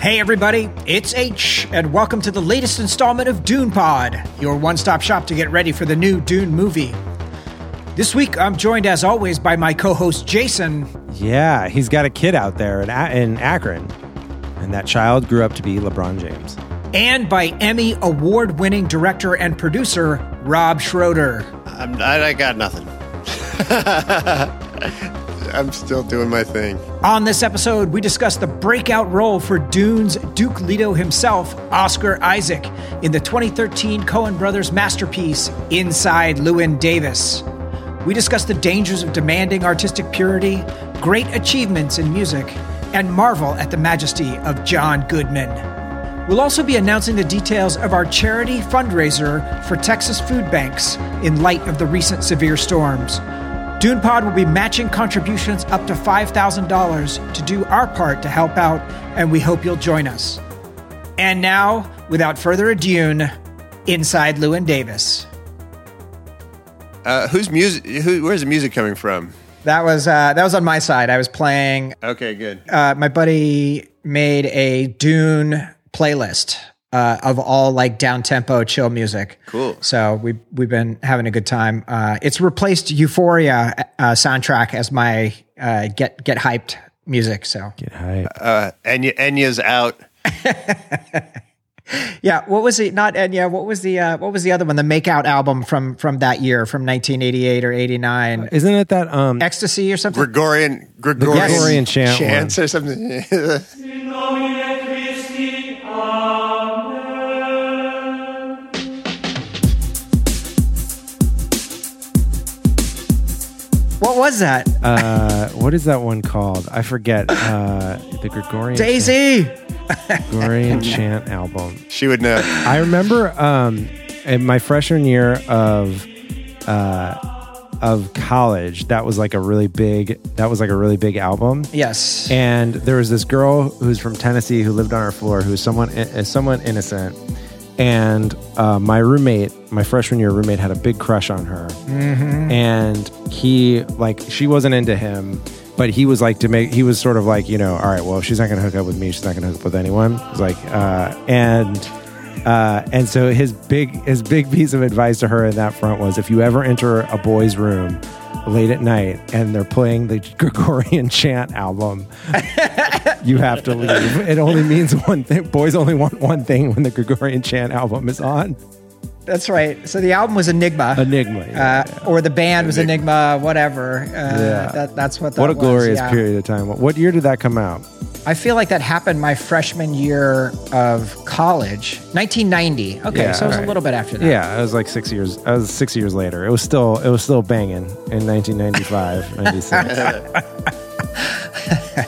Hey everybody, it's H, and welcome to the latest installment of Dune Pod, your one-stop shop to get ready for the new Dune movie. This week, I'm joined as always by my co-host Jason. Yeah, he's got a kid out there in, A- in Akron, and that child grew up to be LeBron James. and by Emmy award winning director and producer Rob Schroeder. I'm, I, I got nothing. I'm still doing my thing. On this episode, we discuss the breakout role for Dune's Duke Leto himself, Oscar Isaac, in the 2013 Coen brothers masterpiece, Inside Llewyn Davis. We discuss the dangers of demanding artistic purity, great achievements in music, and marvel at the majesty of John Goodman. We'll also be announcing the details of our charity fundraiser for Texas food banks in light of the recent severe storms. DunePod will be matching contributions up to $5,000 to do our part to help out, and we hope you'll join us. And now, without further ado, inside Llewyn Davis. Uh, who's music? Who, where's the music coming from? That was uh, that was on my side. I was playing. Okay, good. Uh, my buddy made a Dune playlist uh, of all like down tempo chill music. Cool. So we we've been having a good time. Uh, it's replaced Euphoria uh, soundtrack as my uh, get get hyped music. So Get hyped. Uh, Enya, Enya's out. yeah, what was it? Not Enya. What was the uh, what was the other one? The Makeout album from from that year, from 1988 or 89. Isn't it that um Ecstasy or something. Gregorian, Gregorian, Gregorian chant chants or something. what was that? uh what is that one called? I forget. Uh the Gregorian Daisy. Chant, Gregorian chant album. she would know. I remember um in my freshman year of uh of college, that was like a really big that was like a really big album. Yes. And there was this girl who's from Tennessee who lived on our floor who was someone uh, somewhat innocent. And uh, my roommate, my freshman year roommate, had a big crush on her. And he, like, she wasn't into him, but he was like to make. He was sort of like, you know, all right, well, if she's not going to hook up with me, she's not to hook up with anyone. It's like, uh, and uh, and so his big his big piece of advice to her in that front was, if you ever enter a boy's room late at night and they're playing the Gregorian chant album, you have to leave. It only means one thing. Boys only want one thing when the Gregorian chant album is on. That's right. So the album was Enigma. Enigma. yeah. uh, or the band was Enigma, whatever. Uh, Yeah. that, that's what that what a was, glorious yeah. period of time. What, year did that come out? I feel like that happened my freshman year of college, 1990. Okay, Yeah, so it was a little bit after that. Yeah, it was like six years. I was six years later. It was still it was still banging in 1995, 96.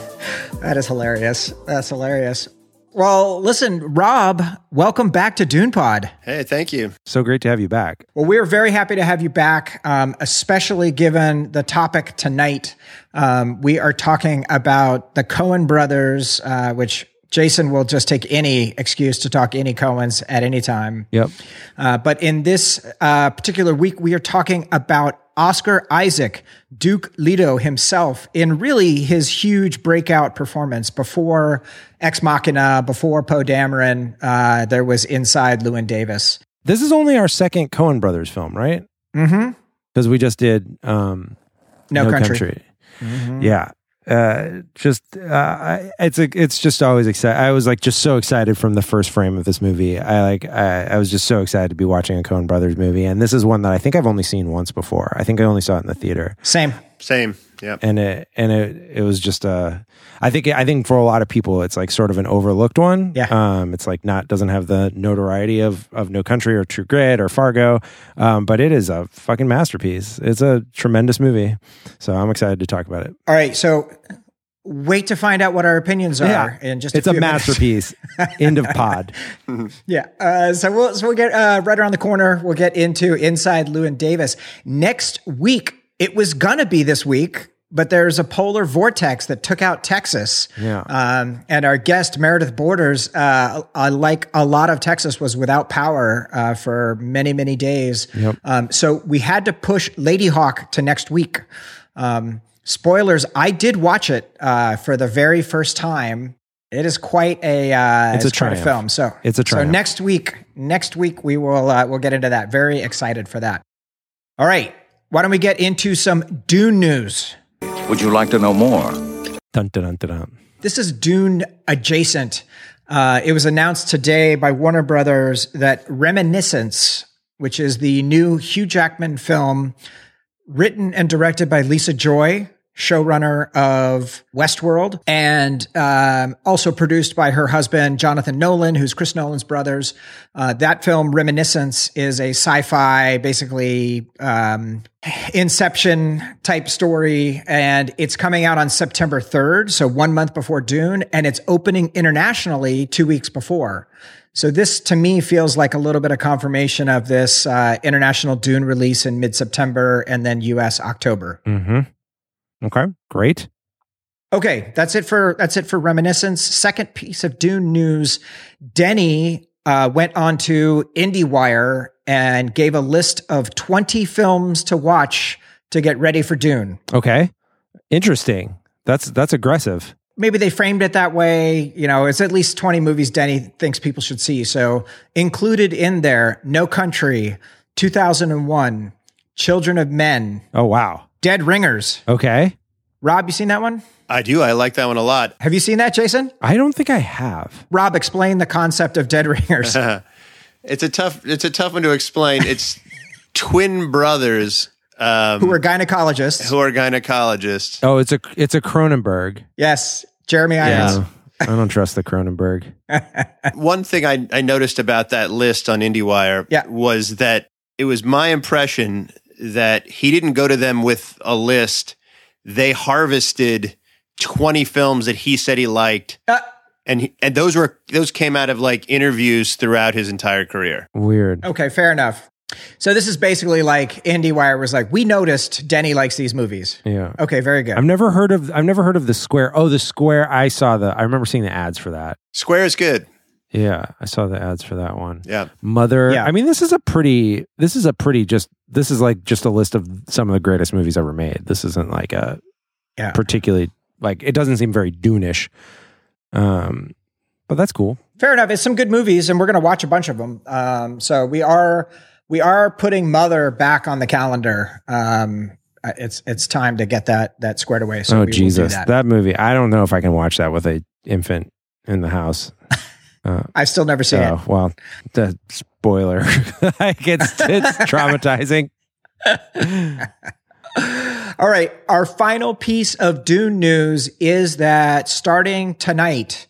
That is hilarious. That's hilarious. Well, listen, Rob, welcome back to Dune Pod. Hey, thank you. So great to have you back. Well, we're very happy to have you back, um, especially given the topic tonight. Um, we are talking about the Coen brothers, uh, which Jason will just take any excuse to talk any Coens at any time. Yep. Uh, but in this uh, particular week, we are talking about Oscar Isaac, Duke Leto himself, in really his huge breakout performance before Ex Machina, before Poe Dameron. Uh, there was Inside Llewyn Davis. This is only our second Coen brothers film, right? Mm-hmm. Because we just did um, No, country. Yeah. Uh, just uh, I- it's a, it's just always exciting. I was like just so excited from the first frame of this movie. I like I, I was just so excited to be watching a Coen Brothers movie, and this is one that I think I've only seen once before. I think I only saw it in the theater, Same. Same. Yeah. and it and it it was just uh I think I think for a lot of people it's like sort of an overlooked one. Yeah. Um, it's like not doesn't have the notoriety of of No Country or True Grit or Fargo, um, but it is a fucking masterpiece. It's a tremendous movie, so I'm excited to talk about it. All right. So wait to find out what our opinions are in just it's a, a, few minutes. masterpiece. End of pod. Yeah. Uh, so we'll so we'll get uh, right around the corner. We'll get into Inside Llewyn Davis next week. It was gonna be this week, but there's a polar vortex that took out Texas. Yeah. Um, and our guest Meredith Borders, uh, uh, like a lot of Texas, was without power uh, for many many days. Yep. Um, so we had to push Ladyhawke to next week. Um, spoilers: I did watch it uh, for the very first time It is quite a uh, It's a quite a film. So It's a So next week, next week we will uh, we'll get into that. Very excited for that. All right, why don't we get into some Dune news? Would you like to know more? Dun, dun, dun, dun, dun. This is Dune adjacent. Uh, it was announced today by Warner Brothers that Reminiscence, which is the new Hugh Jackman film, written and directed by Lisa Joy, showrunner of Westworld, and um, also produced by her husband Jonathan Nolan, who's Chris Nolan's brothers. Uh, that film, Reminiscence, is a sci-fi, basically um, Inception type story, and it's coming out on September 3rd, so one month before Dune, and it's opening internationally two weeks before. So this to me feels like a little bit of confirmation of this uh, international Dune release in mid-September and then U.S. October. Okay, great. Okay, that's it for that's it for reminiscence. Second piece of Dune news: Denny uh, went on to IndieWire and gave a list of twenty films to watch to get ready for Dune. Okay, interesting. That's that's aggressive. Maybe they framed it that way. You know, it's at least twenty movies Denny thinks people should see. So included in there: No Country, two thousand and one, Children of Men, Oh wow. Dead Ringers. Okay, Rob, you seen that one? I do. I like that one a lot. Have you seen that, Jason? I don't think I have. Rob, explain the concept of Dead Ringers. It's a tough. It's a tough one to explain. It's twin brothers um, who are gynecologists. who are gynecologists. Oh, it's a it's a Cronenberg. yes, Jeremy Irons. No, I don't trust the Cronenberg. One thing I, I noticed about that list on IndieWire Yeah. was that it was my impression that he didn't go to them with a list. They harvested 20 films that he said he liked. Uh, and he, and those were those came out of like interviews throughout his entire career. Weird. okay, fair enough. So this is basically like IndieWire was like, we noticed Denny likes these movies. Yeah. Okay, very good. I've never heard of I've never heard of the Square. Oh, the Square. I saw the. I remember seeing the ads for that. Square is good. Yeah, I saw the ads for that one. Yeah. Mother. Yeah. I mean, this is a pretty. This is a pretty. Just this is like just a list of some of the greatest movies ever made. This isn't like a Yeah. particularly like it doesn't seem very Dune-ish. Um, but that's cool. Fair enough. It's some good movies, and we're going to watch a bunch of them. Um, so we are we are putting Mother back on the calendar. Um, it's it's time to get that that squared away. So oh we will do Jesus, that. that movie. I don't know if I can watch that with a infant in the house. Uh, I've still never seen Oh well, the spoiler. like it's it's traumatizing. All right. Our final piece of Dune news is that starting tonight,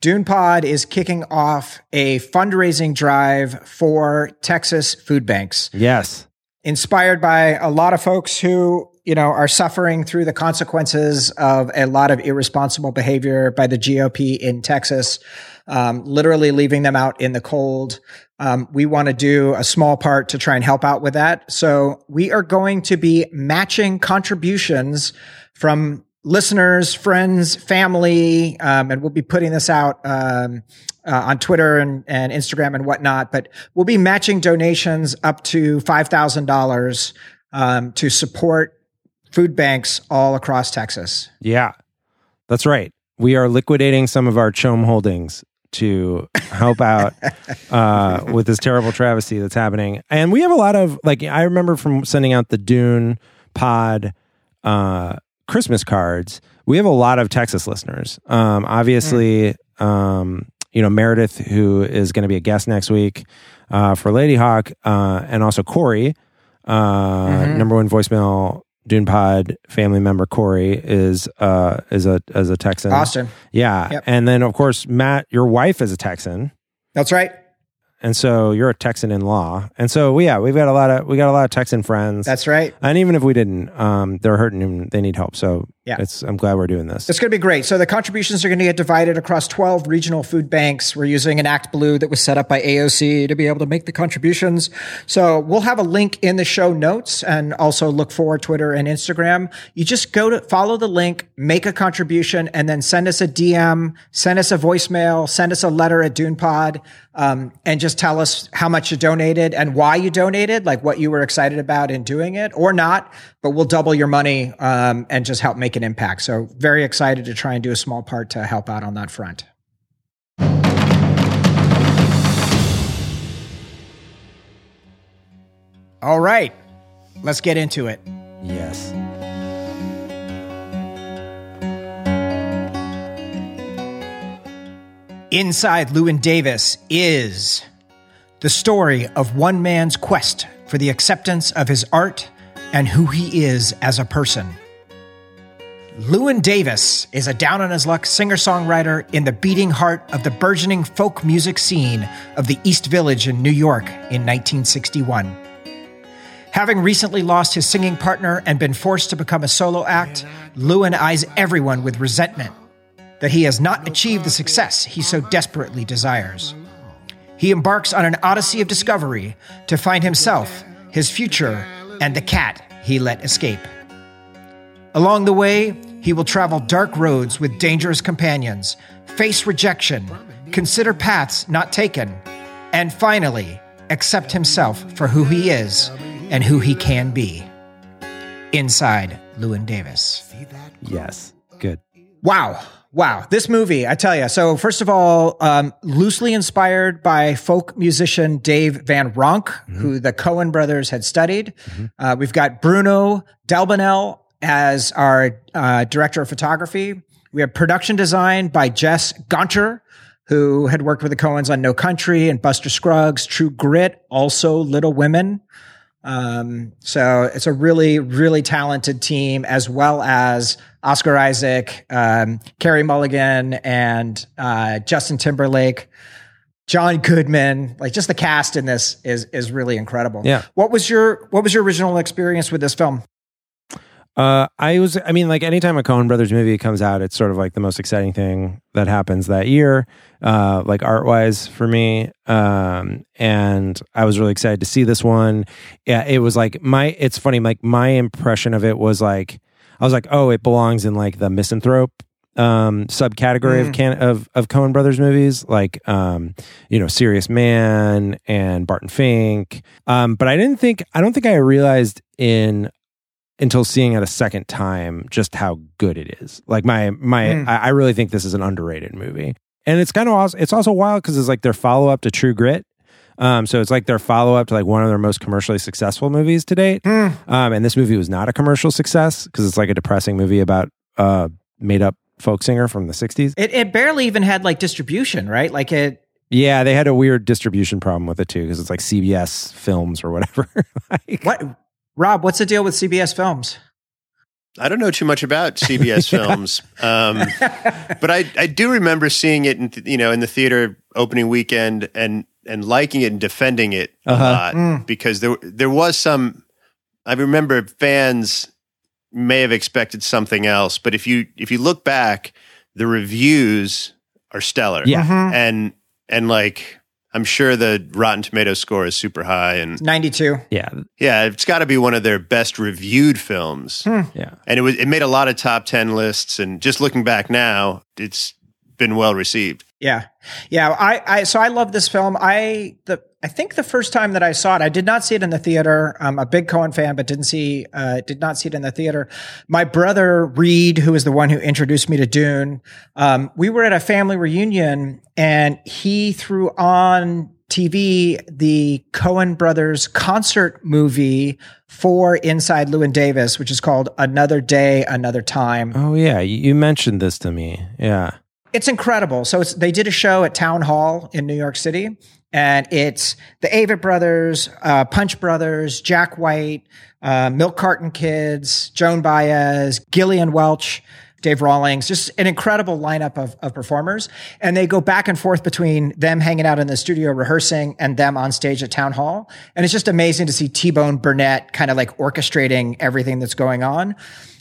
Dune Pod is kicking off a fundraising drive for Texas food banks. Yes. inspired by a lot of folks who you know are suffering through the consequences of a lot of irresponsible behavior by the GOP in Texas, um, literally leaving them out in the cold. Um, we want to do a small part to try and help out with that. So we are going to be matching contributions from listeners, friends, family, um, and we'll be putting this out um, uh, on Twitter and, and Instagram and whatnot. But we'll be matching donations up to five thousand dollars um, to support food banks all across Texas. Yeah, that's right. We are liquidating some of our Chom holdings to help out uh, with this terrible travesty that's happening. And we have a lot of like I remember from sending out the Dune Pod uh, Christmas cards. We have a lot of Texas listeners. Um, obviously, um, you know Meredith, who is going to be a guest next week uh, for Ladyhawke, uh, and also Corey, uh, number one voicemail Dune Pod family member Corey is uh, is a is a Texan. Austin, Yeah, Yep. and then of course Matt, your wife is a Texan, that's right. and so you're a Texan in law, and so we yeah, we've got a lot of we got a lot of Texan friends. That's right. and even if we didn't, um, they're hurting and they need help. So Yeah. it's I'm glad we're doing this. It's going to be great. So the contributions are going to get divided across 12 regional food banks. We're using an Act Blue that was set up by AOC to be able to make the contributions. So we'll have a link in the show notes and also look for Twitter and Instagram. You just go to follow the link, make a contribution, and then send us a DM, send us a voicemail, send us a letter at DunePod, um, and just tell us how much you donated and why you donated, like what you were excited about in doing it or not but we'll double your money um, and just help make an impact. So, very excited to try and do a small part to help out on that front. All right, let's get into it. Yes. Inside Llewyn Davis is the story of one man's quest for the acceptance of his art and who he is as a person. Llewyn Davis is a down on his luck singer songwriter in the beating heart of the burgeoning folk music scene of the East Village in New York in 1961. Having recently lost his singing partner and been forced to become a solo act, Llewyn eyes everyone with resentment that he has not achieved the success he so desperately desires. He embarks on an odyssey of discovery to find himself, his future, and the cat he let escape. Along the way, he will travel dark roads with dangerous companions, face rejection, consider paths not taken, and finally, accept himself for who he is and who he can be. Inside Llewyn Davis. Yes. Good. Wow. Wow. This movie, I tell you. So, first of all, um, loosely inspired by folk musician Dave Van Ronk, who the Coen brothers had studied. Uh, we've got Bruno Delbonnel as our uh, director of photography. We have production design by Jess Gonchor, who had worked with the Coens on No Country and Buster Scruggs, True Grit, also Little Women. Um, so it's a really, really talented team, as well as Oscar Isaac, um, Carey Mulligan, and uh, Justin Timberlake, John Goodman. Like just the cast in this is is really incredible. Yeah. What was your What was your original experience with this film? Uh, I was, I mean, like anytime a Coen Brothers movie comes out, it's sort of like the most exciting thing that happens that year, uh, like art wise for me. Um, and I was really excited to see this one. Yeah, it was like my, it's funny, like my impression of it was like, I was like, oh, it belongs in like the misanthrope um subcategory of can of of Coen Brothers movies like um you know Serious Man and Barton Fink um but I didn't think I don't think I realized in until seeing it a second time just how good it is. Like my my Mm. I, I really think this is an underrated movie. And it's kind of also it's also wild because it's like their follow up to True Grit. Um, so it's like their follow up to like one of their most commercially successful movies to date. Mm. Um, and this movie was not a commercial success because it's like a depressing movie about uh made up folk singer from the 60s. It it barely even had like distribution, right? Like it. Yeah, they had a weird distribution problem with it too because it's like CBS films or whatever. like, What Rob? What's the deal with CBS Films? I don't know too much about CBS films, um, but I, I do remember seeing it in th- you know in the theater opening weekend and and liking it and defending it Uh-huh. a lot Mm. because there there was some. I remember fans may have expected something else, but if you if you look back, the reviews are stellar. Yeah. Mhm. and and like I'm sure the Rotten Tomato score is super high, and Ninety two. yeah, yeah, it's got to be one of their best reviewed films yeah. and it was it made a lot of top 10 lists and just looking back now it's been well received Yeah, yeah. I, I so I love this film. I the I think the first time that I saw it, I did not see it in the theater. I'm a big Coen fan, but didn't see uh, did not see it in the theater. My brother Reed, who is the one who introduced me to Dune, um, we were at a family reunion, and he threw on TV the Coen Brothers concert movie for Inside Llewyn Davis, which is called Another Day, Another Time. Oh yeah, you, you mentioned this to me. Yeah. It's incredible. So it's, they did a show at Town Hall in New York City, and it's the Avett Brothers, uh, Punch Brothers, Jack White, uh, Milk Carton Kids, Joan Baez, Gillian Welch, Dave Rawlings, just an incredible lineup of, of performers. And they go back and forth between them hanging out in the studio rehearsing and them on stage at Town Hall. And it's just amazing to see T-Bone Burnett kind of like orchestrating everything that's going on.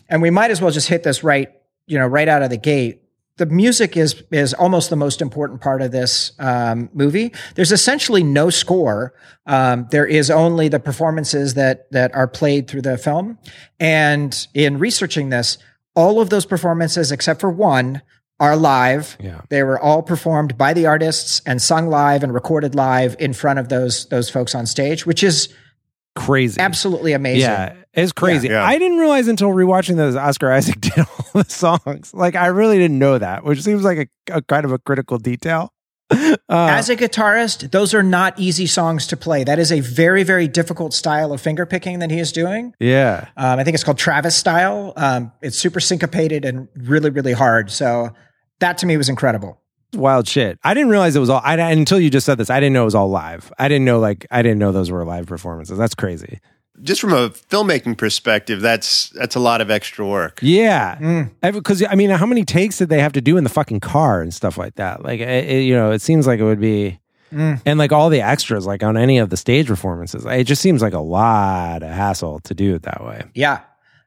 And we might as well just hit this right, you know, right out of the gate the music is is almost the most important part of this um, movie. There's essentially no score. Um, there is only the performances that that are played through the film. And in researching this, all of those performances, except for one, are live. Yeah. They were all performed by the artists and sung live and recorded live in front of those those folks on stage, which is Crazy. absolutely amazing. Yeah, it's crazy. Yeah. I didn't realize until rewatching those Oscar Isaac did all the songs. Like I really didn't know that, which seems like a, a kind of a critical detail. As a guitarist, those are not easy songs to play. That is a very, very difficult style of finger picking that he is doing. Yeah. Um, I think it's called Travis style. Um, it's super syncopated and really, really hard. So that to me was incredible. Wild shit. I didn't realize it was all, I, until you just said this, I didn't know it was all live. I didn't know, like, I didn't know those were live performances. That's crazy. Just from a filmmaking perspective, that's that's a lot of extra work. Yeah, mm. because I mean, how many takes did they have to do in the fucking car and stuff like that? Like, it, it- you know, it seems like it would be, mm. and like all the extras, like on any of the stage performances, it just seems like a lot of hassle to do it that way. Yeah.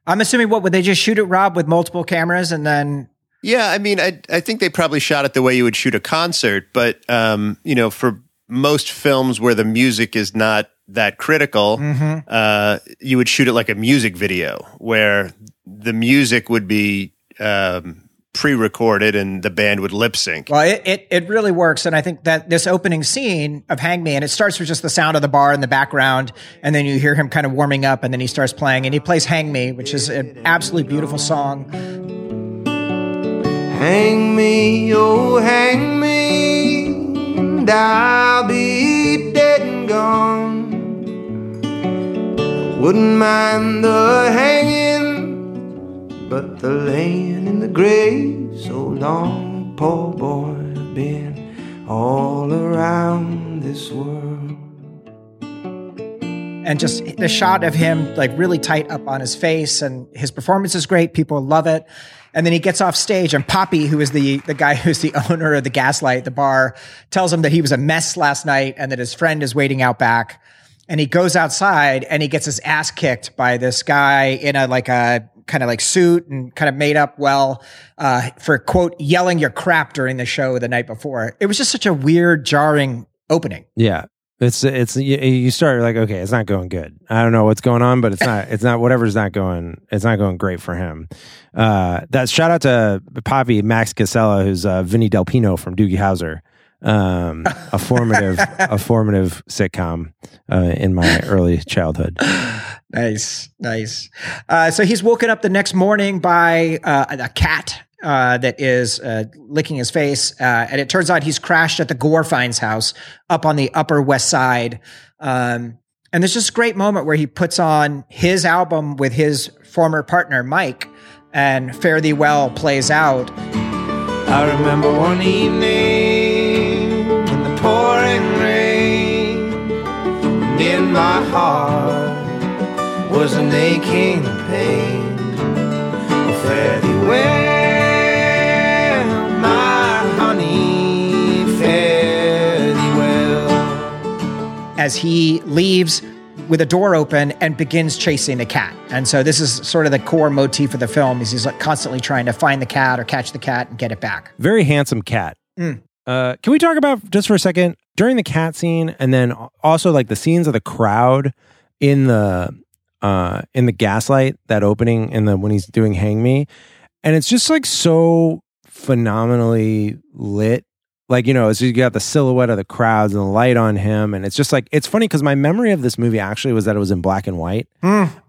I'm assuming what would they just shoot it, Rob, with multiple cameras and then Yeah, I mean, I I think they probably shot it the way you would shoot a concert, but um, you know, for most films where the music is not that critical, uh, you would shoot it like a music video, where the music would be um, pre-recorded and the band would lip sync. Well, it, it, it really works. And I think that this opening scene of Hang Me, and it starts with just the sound of the bar in the background, and then you hear him kind of warming up, and then he starts playing, and he plays Hang Me, which is an absolutely beautiful song. Hang me, oh, hang me, and I'll be dead and gone. Wouldn't mind the hanging, but the laying in the grave so long, poor boy, been all around this world. and just the shot of him like really tight up on his face and his performance is great people love it and then he gets off stage and Pappi who is the the guy who's the owner of the gaslight the bar tells him that he was a mess last night and that his friend is waiting out back and he goes outside and he gets his ass kicked by this guy in a like a kind of like suit and kind of made up well uh, for quote yelling your crap during the show the night before it was just such a weird jarring opening Yeah. It's it's you, start like okay, it's not going good. I don't know what's going on, but it's not it's not whatever's not going it's not going great for him. Uh, that shout out to Pappi Max Casella, who's uh, Vinny Del Pino from Doogie Howser, um, a formative a formative sitcom uh, in my early childhood. Nice, nice. Uh, so he's woken up the next morning by uh, a cat uh, that is uh, licking his face, uh, and it turns out he's crashed at the Gorfeins house up on the Upper West Side. Um, and there's just a great moment where he puts on his album with his former partner Mike, and "Fare Thee Well" plays out. I remember one evening in my heart was an aching pain. Fare thee well, my honey, fare thee well. as he leaves with a door open and begins chasing the cat. And so this is sort of the core motif of the film is he's like constantly trying to find the cat or catch the cat and get it back. Very handsome cat. Mm. Uh, can we talk about just for a second during the cat scene, and then also like the scenes of the crowd in the uh, in the gaslight that opening in the when he's doing Hang Me, and it's just like so phenomenally lit. Like you know, so you got the silhouette of the crowds and the light on him, and it's just like it's funny because my memory of this movie actually was that it was in black and white.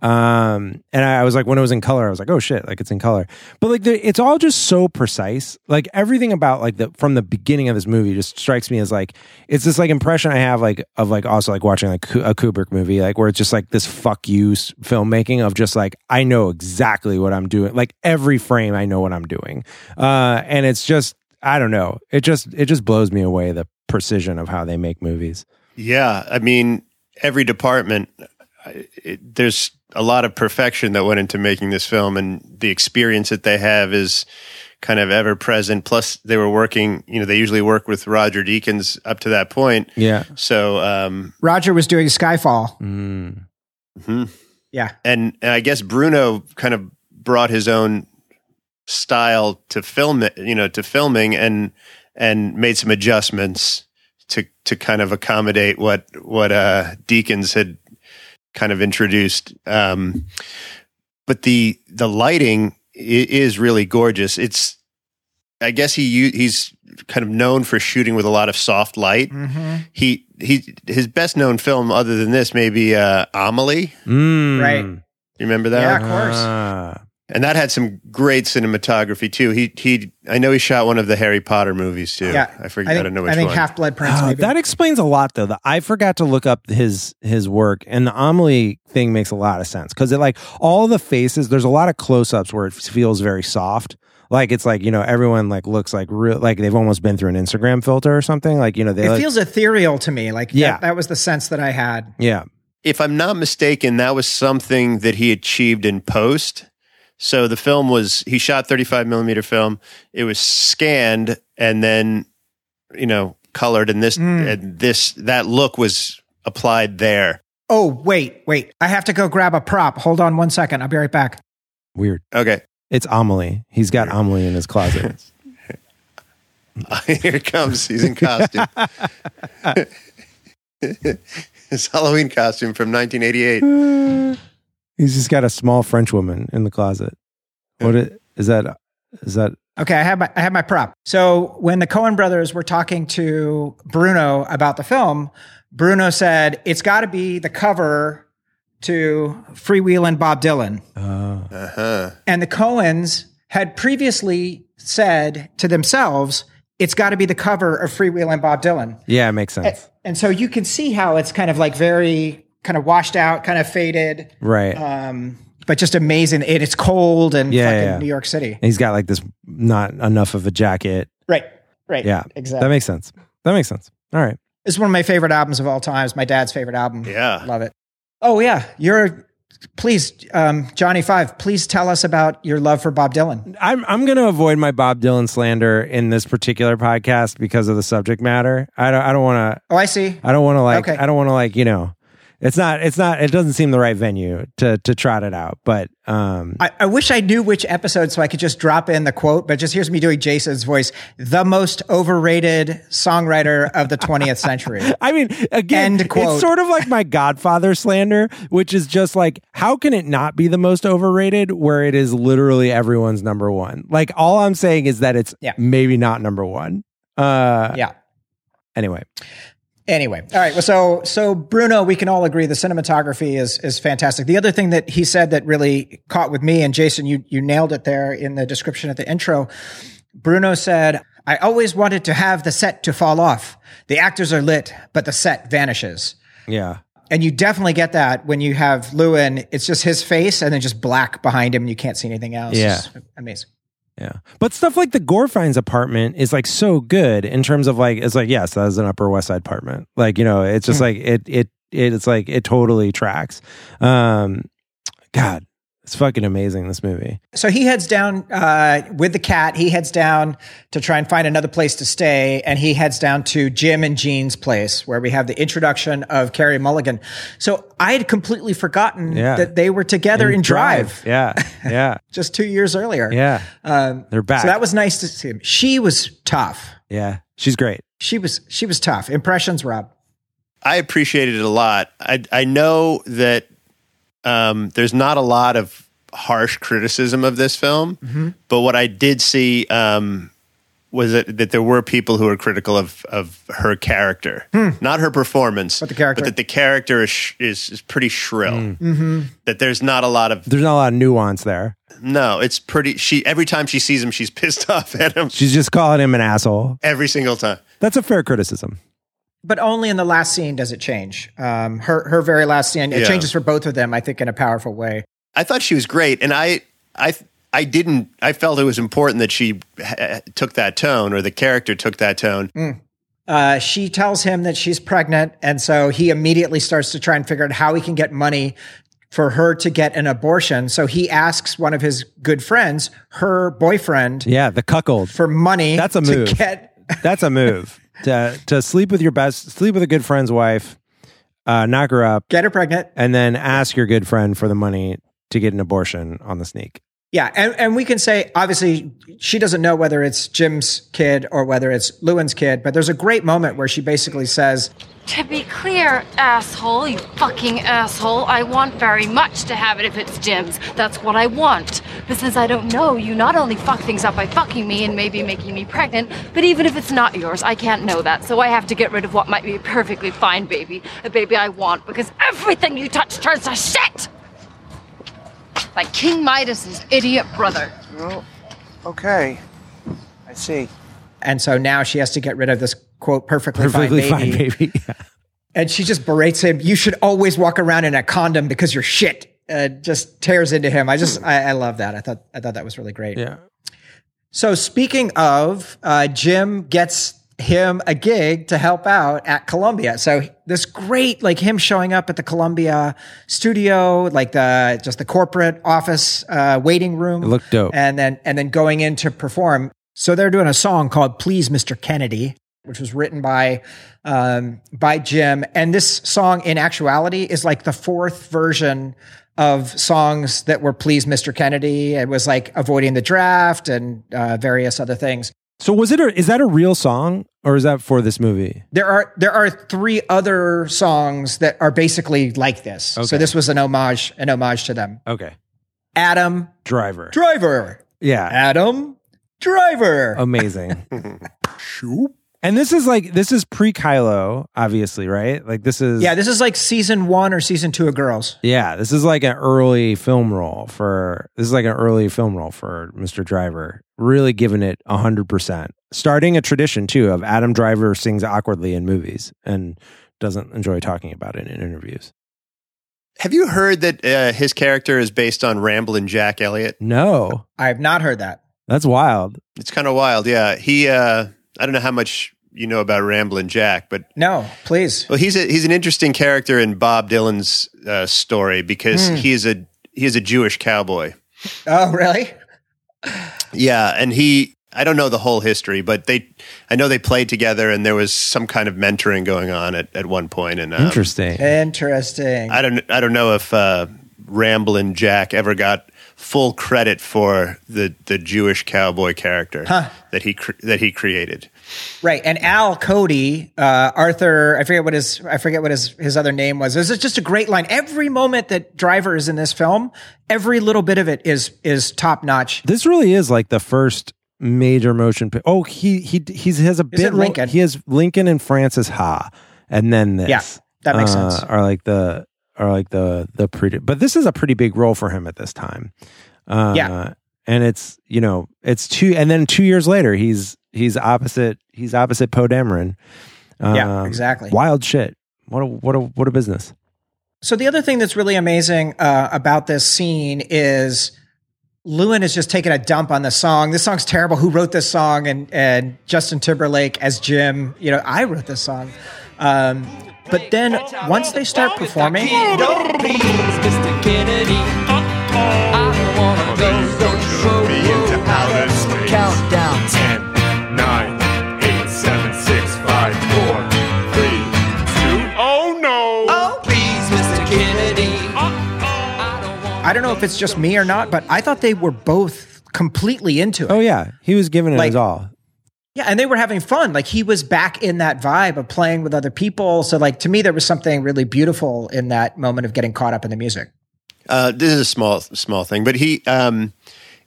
Um, and I, I was like, when it was in color, I was like, oh shit, like it's in color. But like, the, it's all just so precise. Like everything about like the from the beginning of this movie just strikes me as like it's this like impression I have like of like also like watching like a Kubrick movie, like where it's just like this fuck you filmmaking of just like I know exactly what I'm doing. Like every frame, I know what I'm doing. Uh, and it's just I don't know. It just it just blows me away the precision of how they make movies. Yeah, I mean, every department, it, there's a lot of perfection that went into making this film, and the experience that they have is kind of ever present. Plus, they were working, you know, they usually work with Roger Deakins up to that point. Yeah. So, um, Roger was doing Skyfall. Mm. mhm. Yeah. and, and I guess Bruno kind of brought his own style to film it, you know, to filming and and made some adjustments to to kind of accommodate what what uh Deakins had kind of introduced. Um but the the lighting is really gorgeous. It's I guess he u- he's kind of known for shooting with a lot of soft light. He he his best known film other than this maybe uh Amelie. Mm. Right. You remember that? Yeah, of course. Ah. And that had some great cinematography too. He he I know he shot one of the Harry Potter movies too. Yeah, I forget I, think, don't know which I think. Half Blood Prince. Oh, maybe. that explains a lot, though. The, I forgot to look up his his work, and the Amelie thing makes a lot of sense because it like all the faces. There's a lot of close ups where it feels very soft. Like it's like you know everyone like looks like real like they've almost been through an Instagram filter or something. Like you know they it like, feels ethereal to me. Like Yeah. that, that was the sense that I had. yeah if I'm not mistaken, that was something that he achieved in post. So the film was he shot 35 millimeter film. It was scanned and then, you know, colored, and this hmm. and this that look was applied there. Oh wait, wait! I have to go grab a prop. Hold on one second. I'll be right back. weird. Okay, It's Amelie. He's got Amelie in his closet. here it comes. He's in costume. His Halloween costume from 1988. He's just got a small French woman in the closet. What it, is that? Is that? Okay, I have my I have my prop. So when the Coen brothers were talking to Bruno about the film, Bruno said it's got to be the cover to Freewheelin' Bob Dylan. Uh-huh. And the Coens had previously said to themselves, it's got to be the cover of Freewheelin' Bob Dylan. Yeah, it makes sense. And so you can see how it's kind of like very kind of washed out, kind of faded, Right. um, but just amazing. And it's cold and Yeah, fucking yeah. New York City. And he's got like this not enough of a jacket. Right, right. Yeah, exactly. That makes sense. That makes sense. All right. It's one of my favorite albums of all time. It's my dad's favorite album. Yeah. Love it. Oh yeah. You're please, um, Johnny Five, please tell us about your love for Bob Dylan. I'm I'm going to avoid my Bob Dylan slander in this particular podcast because of the subject matter. I don't I don't want to Oh, I see. I don't want to like Okay. I don't want to like, you know, it's not it's not it doesn't seem the right venue to to trot it out, but um I, I wish I knew which episode so I could just drop in the quote, but just here's me doing Jason's voice. The most overrated songwriter of the 20th century. I mean, again, quote. it's sort of like my Godfather slander, which is just like, how can it not be the most overrated where it is literally everyone's number one? Like, all I'm saying is that it's Yeah. maybe not number one. Uh, Yeah. Anyway, Anyway, all right. Well, so so Bruno, we can all agree the cinematography is is fantastic. The other thing that he said that really caught with me and Jason, you you nailed it there in the description at the intro. Bruno said, "I always wanted to have the set to fall off. The actors are lit, but the set vanishes." yeah. And you definitely get that when you have Llewyn. It's just his face and then just black behind him, and you can't see anything else. Yeah. It's amazing. Yeah. But stuff like the Gorfeins apartment is like so good in terms of like, it's like, yes, that is an Upper West Side apartment. Like, you know, it's just like, it, it, it's like, it totally tracks. Um, God, it's fucking amazing, this movie. So he heads down uh, with the cat. He heads down to try and find another place to stay, and he heads down to Jim and Jean's place, where we have the introduction of Carey Mulligan. So I had completely forgotten Yeah. that they were together in, Drive, Yeah. Yeah. just two years earlier. Yeah. um, They're back. so that was nice to see. Him. She was tough. Yeah. She's great. She was she was tough. Impressions, Rob. I appreciated it a lot. I I know that um, there's not a lot of harsh criticism of this film, Mm-hmm. but what I did see um, was that, that there were people who were critical of of her character, not her performance, Hmm. But the character. But that the character is sh- is, is pretty shrill. Mm-hmm. That there's not a lot of There's not a lot of nuance there. no. It's pretty. She every time she sees him, she's pissed off at him She's just calling him an asshole. every single time. That's a fair criticism. But only in the last scene does it change. Um, her her very last scene. It Yeah. changes for both of them, I think, in a powerful way. I thought she was great, and I, I, I didn't. I felt it was important that she ha- took that tone, or the character took that tone. Uh, she tells him that she's pregnant, and so he immediately starts to try and figure out how he can get money for her to get an abortion. So he asks one of his good friends, her boyfriend, Yeah. The cuckold. for money. That's a to move. get. That's a move. to, to sleep with your best, sleep with a good friend's wife, uh, knock her up, Get her pregnant. and then ask your good friend for the money to get an abortion on the sneak. Yeah, and, and we can say obviously she doesn't know whether it's Jim's kid or whether it's Llewyn's kid, but there's a great moment where she basically says, To be clear, asshole, you fucking asshole, I want very much to have it if it's Jim's. That's what I want. But since I don't know, you not only fuck things up by fucking me and maybe making me pregnant, but even if it's not yours, I can't know that. So I have to get rid of what might be a perfectly fine baby, a baby I want, because everything you touch turns to shit! Like King Midas's idiot brother. Well, okay. I see. And so now she has to get rid of this quote perfectly, Perfectly fine fine, baby. baby. Yeah. And she just berates him. You should always walk around in a condom because you're shit. Uh, just tears into him. I just, I, I love that. I thought, I thought that was really great. yeah. So speaking of, uh, Jim gets him a gig to help out at Columbia. So this great, like him showing up at the Columbia studio, like the just the corporate office uh, waiting room. It looked dope. And then and then going in to perform. So they're doing a song called "Please, Mr. Kennedy." Which was written by um, by Jim, and this song, in actuality, is like the fourth version of songs that were "Please, Mr. Kennedy." It was like avoiding the draft and uh, various other things. So was it? A, is that a real song, or is that for this movie? There are there are three other songs that are basically like this. So this was an homage an homage to them. Okay. Adam Driver. Driver. yeah. Adam Driver. Amazing. and this is like this is pre Kylo, obviously, right? Like this is yeah, this is like season one or season two of Girls. Yeah, this is like an early film role for this is like an early film role for Mr. Driver. Really giving it hundred percent. Starting a tradition too of Adam Driver sings awkwardly in movies and doesn't enjoy talking about it in interviews. Have you heard that uh, his character is based on Ramblin' Jack Elliott? No, I have not heard that. that's wild. It's kind of wild. Yeah, he. Uh, I don't know how much you know about Ramblin' Jack, but No, please. well, he's a, he's an interesting character in Bob Dylan's uh, story because he is a he is a Jewish cowboy. Oh, really? Yeah, and he I don't know the whole history, but they I know they played together and there was some kind of mentoring going on at, at one point and um, Interesting. Interesting. I don't I don't know if uh Ramblin' Jack ever got full credit for the the Jewish cowboy character that he cr- that he created. Right, and Al Cody, uh, Arthur, I forget what his I forget what his his other name was. This is just a great line. Every moment that Driver is in this film, every little bit of it is is top notch. This really is like the first major motion. Pi- oh, he he he has a Is bit. role- Lincoln? He has Lincoln and Frances Ha, and then this. Yeah, that makes uh, sense. Are like the are like the the pretty. But this is a pretty big role for him at this time. Uh, Yeah. and it's you know it's two, and then two years later he's he's opposite he's opposite Poe Dameron. Yeah, Um, exactly. Wild shit. What a what a what a business. So the other thing that's really amazing uh, about this scene is Llewyn is just taking a dump on the song. This song's terrible. Who wrote this song? And and Justin Timberlake as Jim. You know, I wrote this song. Um, but then once they start performing, I don't wanna go, go, go, go out of space. Countdown. 10, 9, 8, 7, 6, 5, 4, 3, 2, oh no! Oh, please, Mr. Kennedy. I don't want I don't know if it's just me or not, but I thought they were both completely into it. Oh yeah, he was giving it Like- his all. Yeah, and they were having fun. Like he was back in that vibe of playing with other people. So like to me, there was something really beautiful in that moment of getting caught up in the music. Uh, this is a small small thing, but he. Um,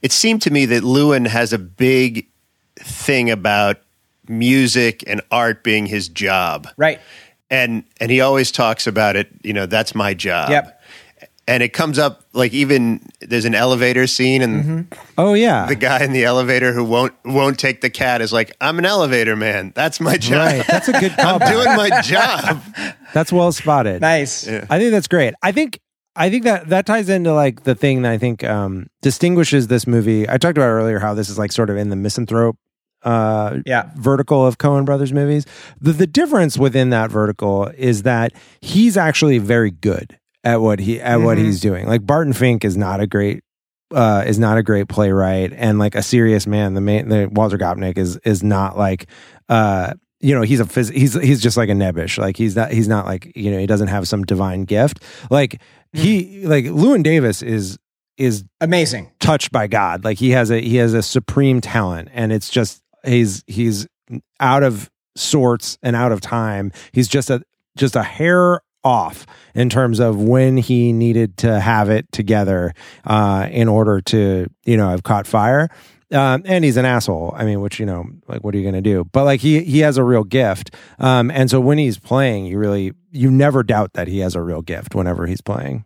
it seemed to me that Llewyn has a big thing about music and art being his job, Right. and and he always talks about it. You know, that's my job. Yep. And it comes up like even there's an elevator scene, and Oh yeah, the guy in the elevator who won't won't take the cat is like, "I'm an elevator man. That's my job. right. That's a good I'm doing my job." That's well spotted. Nice. I think that's great. I think I think that that ties into like the thing that I think um, distinguishes this movie. I talked about earlier how this is like sort of in the misanthrope uh, Yeah. vertical of Coen Brothers movies. The the difference within that vertical is that he's actually very good at what he at what he's doing. Like Barton Fink is not a great uh, is not a great playwright, and like a serious man, the main the Walter Gopnik is is not like uh, you know he's a phys- he's he's just like a nebbish like he's not he's not like you know he doesn't have some divine gift like he like Llewyn Davis is is Amazing. touched by God. Like he has a he has a supreme talent, and it's just he's he's out of sorts and out of time. He's just a just a hair off in terms of when he needed to have it together uh, in order to you know have caught fire. Um, and he's an asshole. I mean, which you know, like, what are you going to do? But like, he he has a real gift. Um, and so when he's playing, you really you never doubt that he has a real gift whenever he's playing.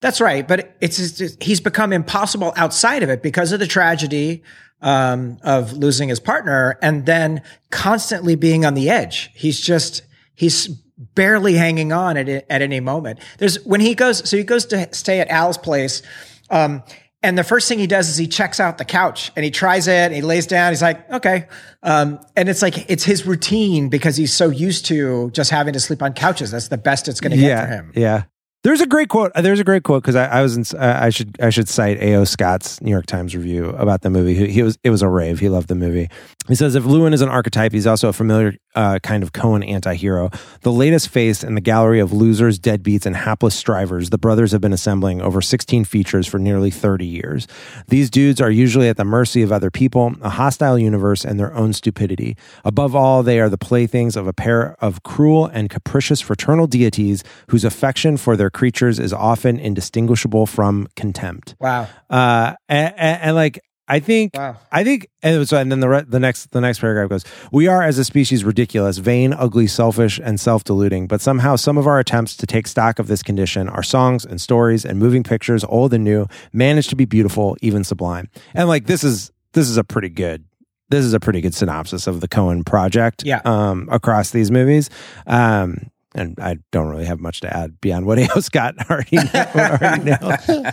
That's right, but it's, it's he's become impossible outside of it because of the tragedy um, of losing his partner, and then constantly being on the edge. He's just he's barely hanging on at at any moment. There's when he goes, so he goes to stay at Al's place. Um, and the first thing he does is he checks out the couch and he tries it and he lays down. He's like, okay. Um, and it's like, it's his routine because he's so used to just having to sleep on couches. That's the best it's going to get yeah, for him. Yeah. There's a great quote. uh, There's a great quote because I, I was in, uh, I should I should cite A.O. Scott's New York Times review about the movie. He, he was it was a rave. He loved the movie. He says if Llewyn is an archetype, he's also a familiar uh, kind of Coen anti-hero. The latest face in the gallery of losers, deadbeats, and hapless strivers the brothers have been assembling over 16 features for nearly 30 years. These dudes are usually at the mercy of other people, a hostile universe, and their own stupidity. Above all, they are the playthings of a pair of cruel and capricious fraternal deities whose affection for their creatures is often indistinguishable from contempt. Wow. Uh, and, and, and like I think, Wow. I think, and, so, and then the re- the next the next paragraph goes: We are as a species ridiculous, vain, ugly, selfish, and self deluding. But somehow, some of our attempts to take stock of this condition, our songs and stories and moving pictures, old and new, manage to be beautiful, even sublime. And like this is this is a pretty good. This is a pretty good synopsis of the Coen project. Yeah. Um, across these movies. Um, and I don't really have much to add beyond what A.O. Scott already, already knows.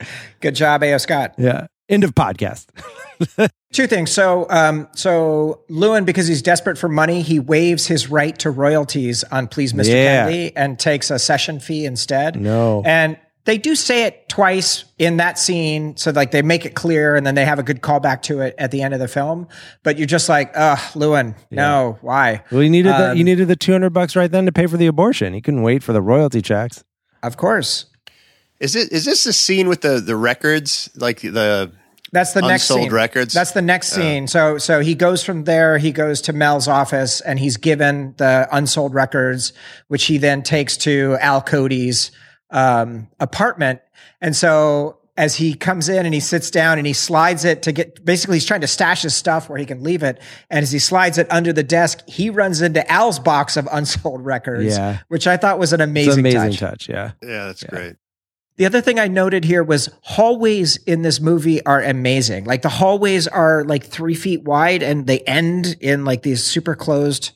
Good job, A.O. Scott. Yeah. End of podcast. Two things. So, um, so Llewyn, because he's desperate for money, he waives his right to royalties on Please Mr. Yeah. Kennedy and takes a session fee instead. No. And they do say it twice in that scene. So like they make it clear and then they have a good callback to it at the end of the film. But you're just like, ugh, Llewyn, no, why? Well, you needed the Um, you needed the two hundred bucks right then to pay for the abortion. He couldn't wait for the royalty checks. Of course. Is it is this the scene with the the records like the That's the next Unsold scene. records? That's the next scene. So so he goes from there, he goes to Mel's office and he's given the unsold records, which he then takes to Al Cody's um, apartment. And so as he comes in and he sits down and he slides it to get basically he's trying to stash his stuff where he can leave it. And as he slides it under the desk, he runs into Al's box of unsold records, Yeah. which I thought was an It's amazing, an amazing touch. touch. Yeah. yeah that's great. The other thing I noted here was hallways in this movie are amazing. Like the hallways are like three feet wide and they end in like these super closed.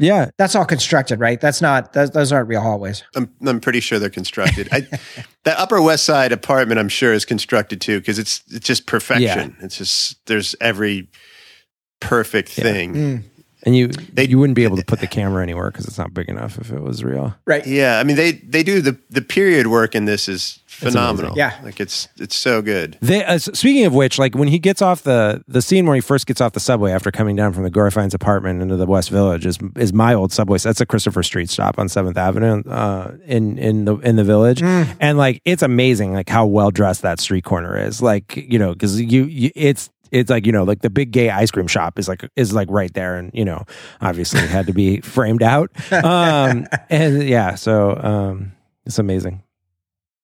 Yeah. That's all constructed, right? That's not, those, those aren't real hallways. I'm I'm pretty sure they're constructed. I, that Upper West Side apartment, I'm sure, is constructed too because it's it's just perfection. It's just there's every perfect thing. Mm. And you They- you wouldn't be able to put the camera anywhere because it's not big enough if it was real. Right. Yeah, I mean they they do the the period work in this is phenomenal. Yeah. like it's it's so good. They, uh, speaking of which, like when he gets off the the scene where he first gets off the subway after coming down from the Gorfein's apartment into the West Village is is my old subway. That's a Christopher Street stop on Seventh Avenue uh, in in the in the village, and like it's amazing like how well dressed that street corner is. Like you know because you, you it's it's like you know like the big gay ice cream shop is like is like right there and you know obviously it had to be framed out um and yeah so um it's amazing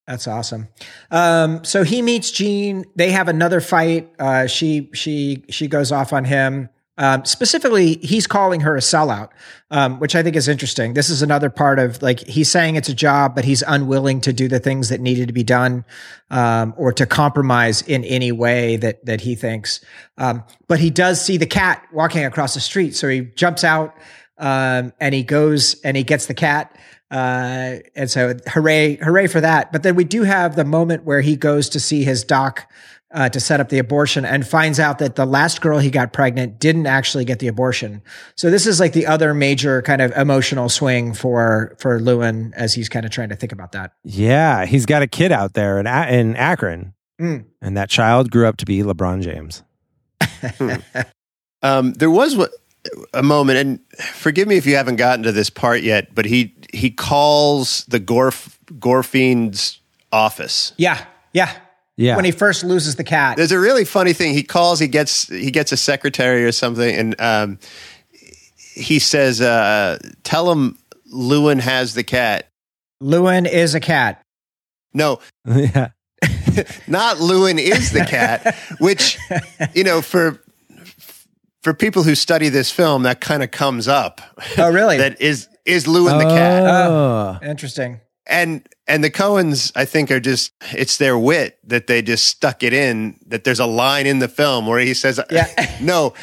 That's awesome. Um, so he meets Jean. They have another fight. Uh, she she she goes off on him. Um, specifically, he's calling her a sellout, um, which I think is interesting. This is another part of like he's saying it's a job, but he's unwilling to do the things that needed to be done um, or to compromise in any way that that he thinks. Um, but he does see the cat walking across the street, so he jumps out um, and he goes and he gets the cat. Uh, and so hooray, hooray for that. But then we do have the moment where he goes to see his doc, uh, to set up the abortion and finds out that the last girl he got pregnant didn't actually get the abortion. So this is like the other major kind of emotional swing for, for Llewyn as he's kind of trying to think about that. yeah he's got a kid out there in, A- in Akron Mm. and that child grew up to be LeBron James Um, there was what, a moment, and forgive me if you haven't gotten to this part yet, but he he calls the Gorf Gorfein's office. Yeah. Yeah. Yeah When he first loses the cat. There's a really funny thing. He calls. He gets he gets a secretary or something, and um, he says, uh, "Tell him Llewyn has the cat." Llewyn is a cat. No, yeah not Llewyn is the cat. which you know for for people who study this film, that kind of comes up. Oh, really? that is is Llewyn the cat. oh Interesting. And and the Coens, I think, are just it's their wit that they just stuck it in. That there's a line in the film where he says, Yeah. no,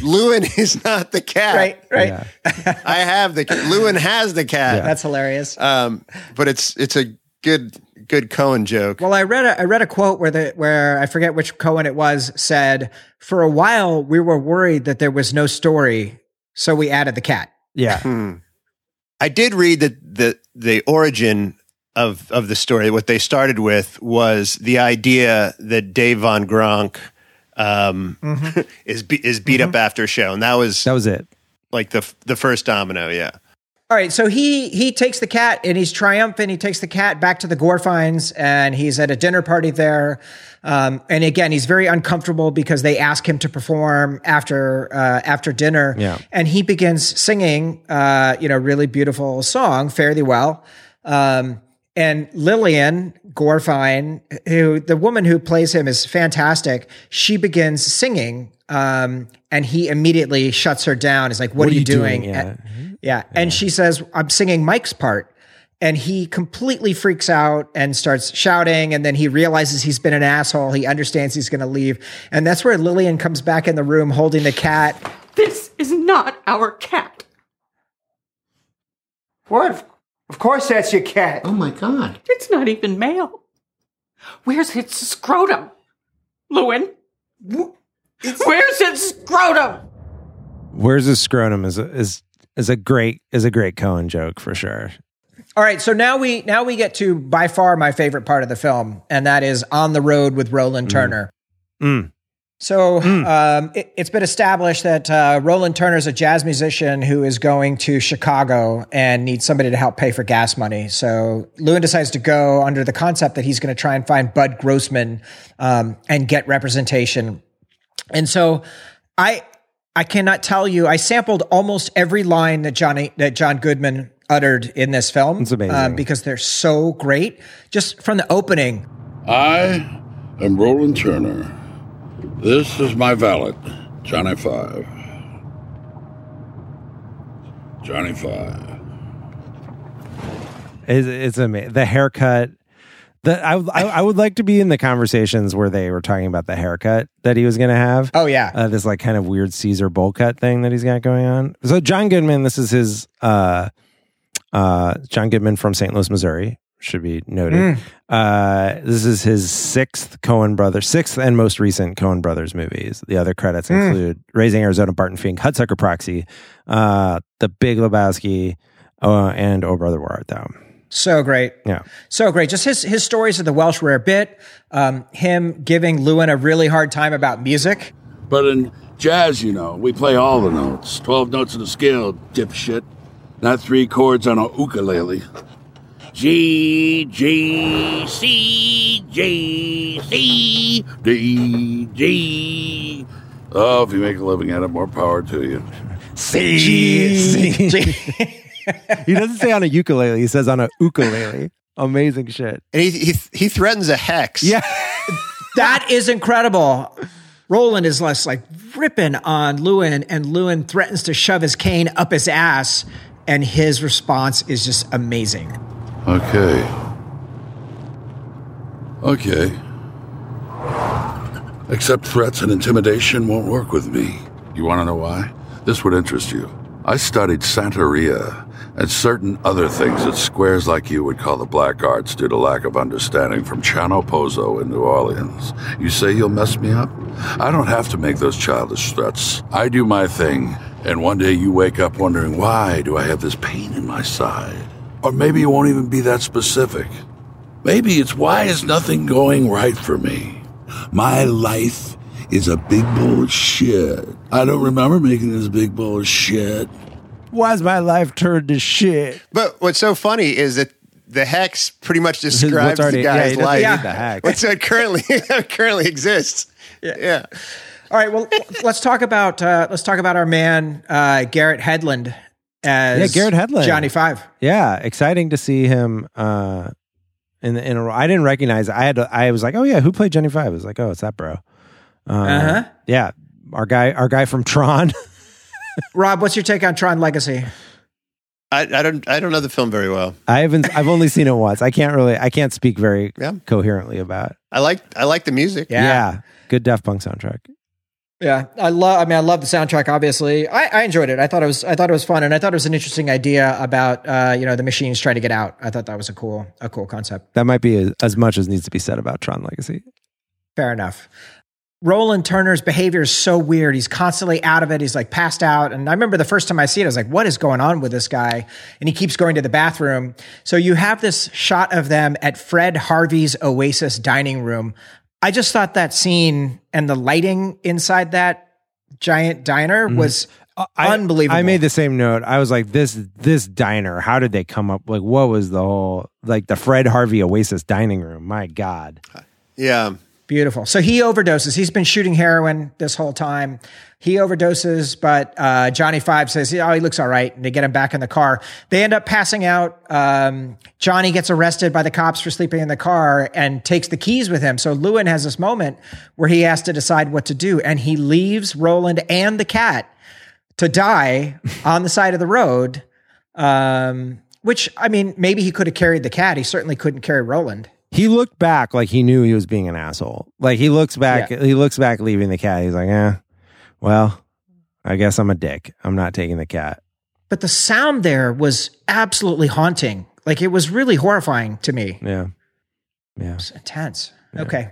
Llewyn is not the cat. Right, right. Yeah. I have the cat. Llewyn has the cat. That's hilarious. Um, but it's it's a good good Coen joke. Well, I read a, I read a quote where the where I forget which Coen it was said for a while we were worried that there was no story, so we added the cat. Yeah. I did read that the the origin of of the story, what they started with was the idea that Dave Van Ronk um, is be, is beat up after a show, and that was That was it. like the the first domino. Yeah, All right, so he he takes the cat and he's triumphant. He takes the cat back to the Gorfeins and he's at a dinner party there. Um, and again, he's very uncomfortable because they ask him to perform after uh, after dinner. Yeah. and he begins singing, uh, you know, really beautiful song, fairly well. Um, and Lillian Gorfein, who the woman who plays him is fantastic. She begins singing, um, and he immediately shuts her down. Is like, "What, are, you doing?" Yeah. Yeah. And she says, I'm singing Mike's part. And he completely freaks out and starts shouting. And then he realizes he's been an asshole. He understands he's going to leave. And that's where Lillian comes back in the room holding the cat. This is not our cat. What? Of course that's your cat. Oh my god. It's not even male. Where's its scrotum? Llewyn? Where's its scrotum? Where's his scrotum is a, is is a great is a great Coen joke for sure. All right. So now we, now we get to by far my favorite part of the film. And that is on the road with Roland Turner. Mm. So um, it, it's been established that uh, Roland Turner is a jazz musician who is going to Chicago and needs somebody to help pay for gas money. So Llewyn decides to go under the concept that he's going to try and find Bud Grossman um, and get representation. And so I I cannot tell you. I sampled almost every line that Johnny that John Goodman uttered in this film. It's amazing. um, because they're so great. Just from the opening. I am Roland Turner. This is my valet, Johnny Five. Johnny Five. It's, it's amazing. The haircut. The, I, I I would like to be in the conversations where they were talking about the haircut that he was going to have. Oh yeah. uh, this like kind of weird Caesar bowl cut thing that he's got going on. So John Goodman, this is his uh uh John Goodman from St. Louis, Missouri, should be noted. Uh this is his sixth Coen brothers, sixth and most recent Coen brothers movies. The other credits include Raising Arizona, Barton Fink, Hudsucker Proxy, uh The Big Lebowski, uh, and Oh Brother Where Art Thou. So great. Yeah. So great. Just his his stories of the Welsh rare bit, um, him giving Llewyn a really hard time about music. But in jazz, you know, we play all the notes. 12 notes in a scale, dipshit. Not three chords on a ukulele. G, G, C, G, C, D, G. Oh, if you make a living at it, more power to you. See, he doesn't say on a ukulele, he says on a ukulele. Amazing shit. and he he, he threatens a hex. Yeah. That is incredible. Roland is less like ripping on Llewyn, and Llewyn threatens to shove his cane up his ass, and his response is just amazing. Okay. Okay. Except threats and intimidation won't work with me. You want to know why? This would interest you. I studied Santeria and certain other things that squares like you would call the black arts due to lack of understanding from Chano Pozo in New Orleans. You say you'll mess me up? I don't have to make those childish threats. I do my thing, and one day you wake up wondering, why do I have this pain in my side? Or maybe you won't even be that specific. Maybe it's why is nothing going right for me? My life is a big bowl of shit. I don't remember making this big bowl of shit. Why's my life turned to shit? But what's so funny is that the hex pretty much describes already- the guy's he doesn't life. need the hex. What's that currently currently exists? Yeah. yeah. All right, well, let's talk about uh, let's talk about our man uh, Garrett Hedlund as Yeah, Garrett Hedlund. Johnny Five. Yeah, exciting to see him uh in in a role. I didn't recognize I had to, I was like, "Oh yeah, who played Johnny Five?" I was like, "Oh, it's that bro." Uh, Uh-huh. Yeah, our guy our guy from Tron. Rob, what's your take on Tron Legacy? I, I don't I don't know the film very well. I haven't. I've only seen it once. I can't really. I can't speak very Yeah. coherently about. It. I like I like the music. Yeah. good Daft Punk soundtrack. Yeah, I love. I mean, I love the soundtrack. Obviously, I, I enjoyed it. I thought it was. I thought it was fun, and I thought it was an interesting idea about uh, you know the machines trying to get out. I thought that was a cool, a cool concept. That might be as, as much as needs to be said about Tron Legacy. Fair enough. Roland Turner's behavior is so weird. He's constantly out of it. He's like passed out. And I remember the first time I see it, I was like, what is going on with this guy? And he keeps going to the bathroom. So you have this shot of them at Fred Harvey's Oasis dining room. I just thought that scene and the lighting inside that giant diner was unbelievable. Mm-hmm. I made the same note. I was like, this this diner. How did they come up? Like, what was the whole like the Fred Harvey Oasis dining room? My God. Yeah. Beautiful. So he overdoses. He's been shooting heroin this whole time. He overdoses, but uh, Johnny Five says, "Oh, he looks all right." And they get him back in the car. They end up passing out. Um, Johnny gets arrested by the cops for sleeping in the car and takes the keys with him. So Llewyn has this moment where he has to decide what to do, and he leaves Roland and the cat to die on the side of the road. Um, which I mean, maybe he could have carried the cat. He certainly couldn't carry Roland. He looked back like he knew he was being an asshole. Like he looks back. Yeah. He looks back leaving the cat. He's like, eh. Well, I guess I'm a dick. I'm not taking the cat. but the sound there was absolutely haunting. Like it was really horrifying to me. Yeah. Yeah. It's intense. Okay.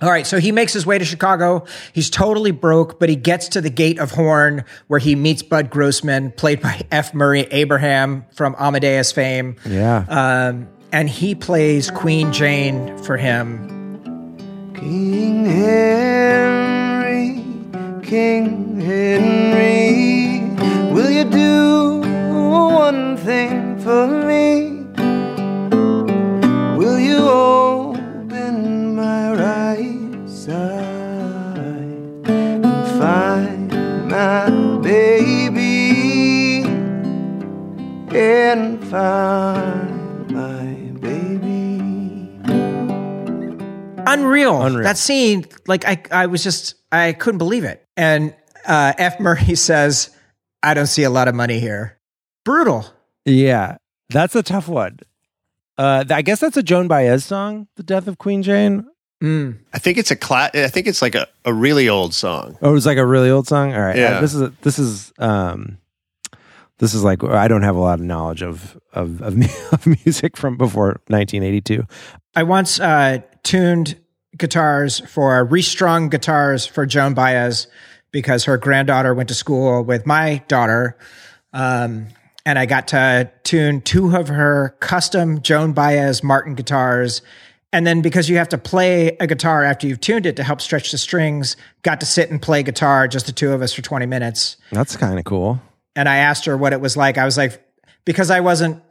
All right. So he makes his way to Chicago. He's totally broke, but he gets to the gate of Horn where he meets Bud Grossman, played by F. Murray Abraham from Amadeus fame. Yeah. Um, and he plays Queen Jane for him. King Henry, King Henry, will you do one thing for me? Will you open my right side and find my baby and find Unreal. Unreal. That scene, like I, I was just, I couldn't believe it. And uh, F. Murray says, I don't see a lot of money here. Brutal. Yeah. That's a tough one. Uh, I guess that's a Joan Baez song, "The Death of Queen Jane." Mm. I think it's a cla- I think it's like a, a really old song. Oh, it was like a really old song. All right, Yeah. Uh, this is a, this is um, this is like I don't have a lot of knowledge of of of, of music from before 1982. I once uh, tuned guitars for restrung guitars for Joan Baez because her granddaughter went to school with my daughter. Um, and I got to tune two of her custom Joan Baez Martin guitars. And then because you have to play a guitar after you've tuned it to help stretch the strings, got to sit and play guitar, just the two of us for 20 minutes That's kind of cool. and I asked her what it was like. I was like, because I wasn't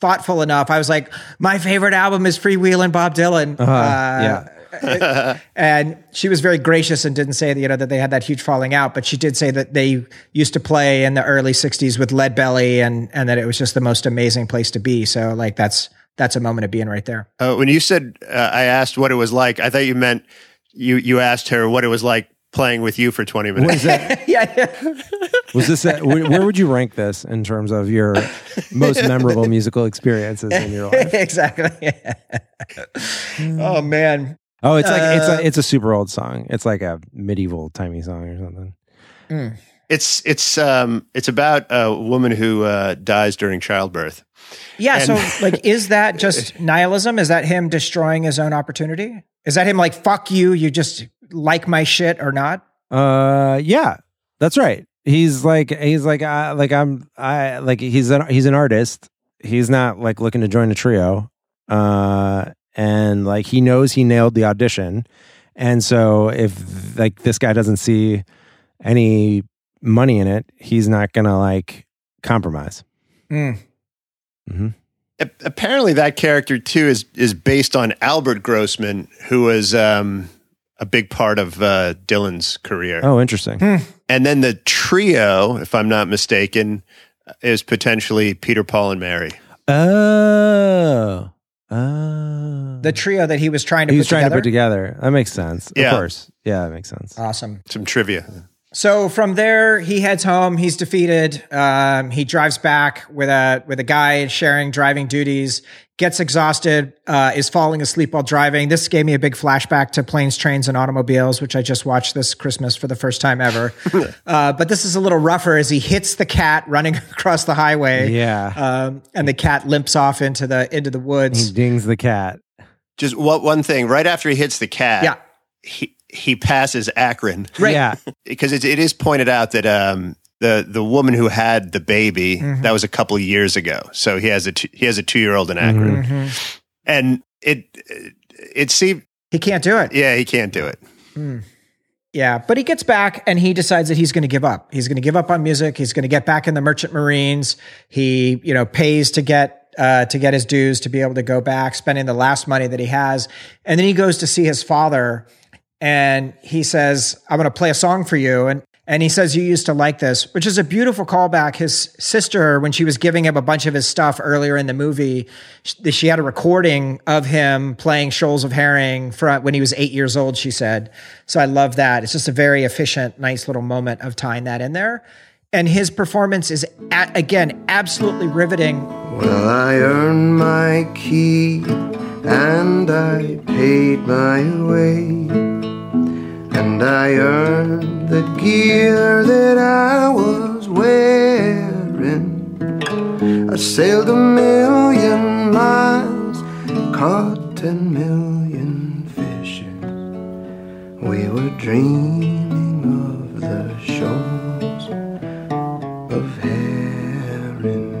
thoughtful enough, I was like, my favorite album is Freewheelin' Bob Dylan. Uh-huh. Uh, yeah. and she was very gracious and didn't say that, you know, that they had that huge falling out, but she did say that they used to play in the early 60s with Lead Belly and, and that it was just the most amazing place to be. So, like, that's, that's a moment of being right there. Uh, when you said uh, I asked what it was like, I thought you meant you you asked her what it was like playing with you for 20 minutes. What is that? yeah, yeah. Was this? A, where, where would you rank this in terms of your most memorable musical experiences in your life? exactly. oh, man. Oh, it's like it's Uh, a it's a super old song. It's like a medieval timey song or something. It's it's um it's about a woman who uh, dies during childbirth. Yeah. And- so, like, is that just nihilism? Is that him destroying his own opportunity? Is that him like, fuck you, you just like my shit or not? Uh, yeah, that's right. He's like he's like uh, like I'm I like he's an he's an artist. He's not like looking to join a trio. Uh, and like he knows he nailed the audition, and so if like this guy doesn't see any money in it, he's not gonna like compromise. Mm. hmm A- Apparently, that character too is is based on Albert Grossman, who was um, a big part of uh, Dylan's career. Oh, interesting. And then the trio, if I'm not mistaken, is potentially Peter, Paul, and Mary. Oh, oh. The trio that he was trying to he put was trying together. to put together. That makes sense. Yeah. Of course. Yeah, that makes sense. Awesome. Some trivia. So from there, he heads home. He's defeated. Um, he drives back with a with a guy sharing driving duties. Gets exhausted. Uh, is falling asleep while driving. This gave me a big flashback to planes, trains, and automobiles, which I just watched this Christmas for the first time ever. uh, but this is a little rougher as he hits the cat running across the highway. Yeah. Um, and the cat limps off into the into the woods. He dings the cat. Just what one thing right after he hits the cat. Yeah. He he passes Akron. Right. Yeah. because it, it is pointed out that um, the the woman who had the baby Mm-hmm. that was a couple of years ago. So he has a two, he has a two year old in Akron, Mhm. and it it seemed He can't do it. yeah he can't do it. Yeah, but he gets back and he decides that he's going to give up. He's going to give up on music. He's going to get back in the merchant marines. He, you know, pays to get uh, to get his dues to be able to go back, spending the last money that he has, and then he goes to see his father, and he says, "I'm going to play a song for you." And and he says, "You used to like this," which is a beautiful callback. His sister, when she was giving him a bunch of his stuff earlier in the movie, she, had a recording of him playing Shoals of Herring for when he was eight years old. She said, "So I love that. It's just a very efficient, nice little moment of tying that in there." And his performance is a again absolutely riveting. Well, I earned my keep and I paid my way. And I earned the gear that I was wearing. I sailed a million miles, caught ten million fishes. We were dreaming of the shores of herring.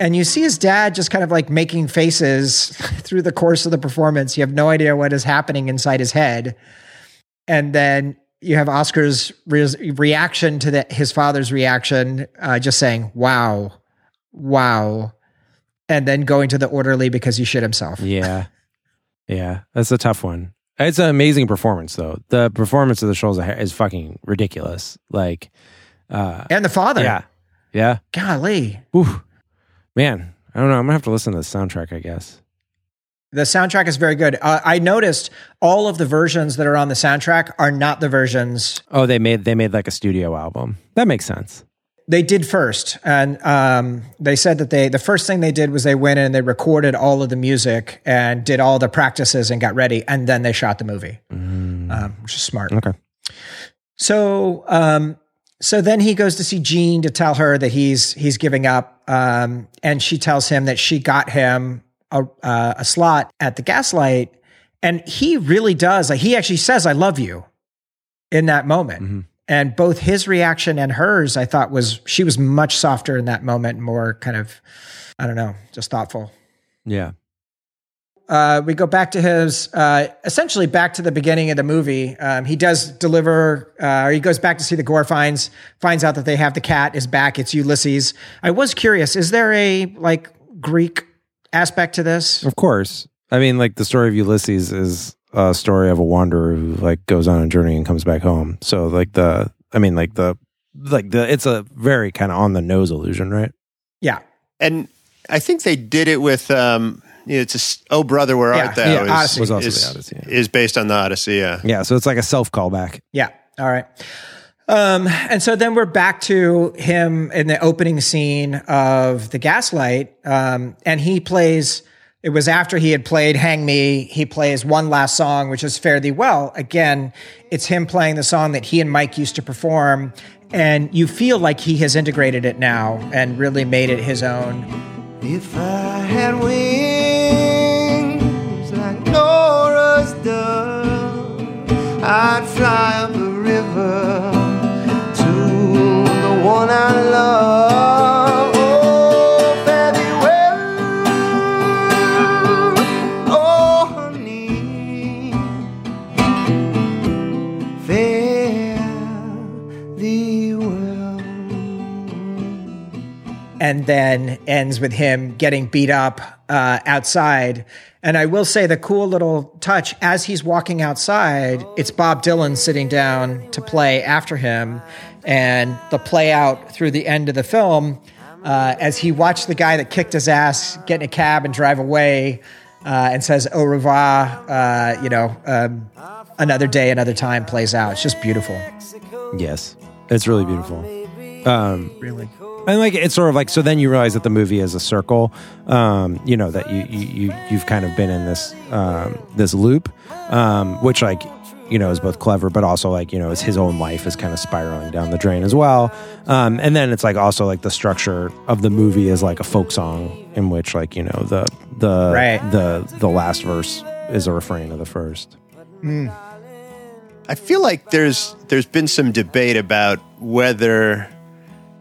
And you see his dad just kind of like making faces through the course of the performance. You have no idea what is happening inside his head. And then you have Oscar's re- reaction to the, his father's reaction, uh, just saying, wow, wow. And then going to the orderly because he shit himself. Yeah. Yeah. That's a tough one. It's an amazing performance, though. The performance of the Shoals is fucking ridiculous. Like, uh, And the father. yeah. Yeah. Golly. Ooh. Man, I don't know. I'm going to have to listen to the soundtrack, I guess. The soundtrack is very good. Uh, I noticed all of the versions that are on the soundtrack are not the versions Oh, they made they made like a studio album. That makes sense. they did first and um, they said that they the first thing they did was they went in and they recorded all of the music and did all the practices and got ready and then they shot the movie um, which is smart Okay. so um, so then he goes to see Jean to tell her that he's he's giving up um, and she tells him that she got him a, uh, a slot at the gaslight and he really does like he actually says i love you in that moment and both his reaction and hers i thought was she was much softer in that moment more kind of i don't know just thoughtful Yeah. uh, we go back to his uh, essentially back to the beginning of the movie. Um, he does deliver, uh, or he goes back to see the Gorfeins, finds out that they have the cat is back. It's Ulysses. I was curious: is there a like Greek aspect to this? Of course. I mean, like the story of Ulysses is a story of a wanderer who like goes on a journey and comes back home. So like the I mean like the like the it's a very kind of on the nose illusion, right? Yeah, And I think they did it with um, you it's a s- oh brother where Yeah, art thou yeah, is, Odyssey. Was also is, the Odyssey, yeah. is based on the Odyssey. Yeah, Yeah, so it's like a self callback. yeah. All right. Um, and so then we're back to him in the opening scene of the Gaslight, um, and he plays. It was after he had played "Hang Me." He plays one last song, which is "Fare Thee Well." Again, it's him playing the song that he and Mike used to perform, and you feel like he has integrated it now and really made it his own. If I had wings like Noah's dove, I'd fly and then ends with him getting beat up uh, outside. And I will say the cool little touch as he's walking outside, it's Bob Dylan sitting down to play after him, and the play out through the end of the film. Uh, as he watched the guy that kicked his ass get in a cab and drive away, uh, and says "Au revoir." Uh, you know, um, another day, another time plays out. It's just beautiful. Yes, it's really beautiful. Um, Really. And like it's sort of like so then you realize that the movie is a circle um you know that you you, you you've kind of been in this um this loop um which like you know is both clever but also like you know is his own life is kind of spiraling down the drain as well. Um and then it's like also like the structure of the movie is like a folk song in which like you know the the Right. the the last verse is a refrain of the first. I feel like there's there's been some debate about whether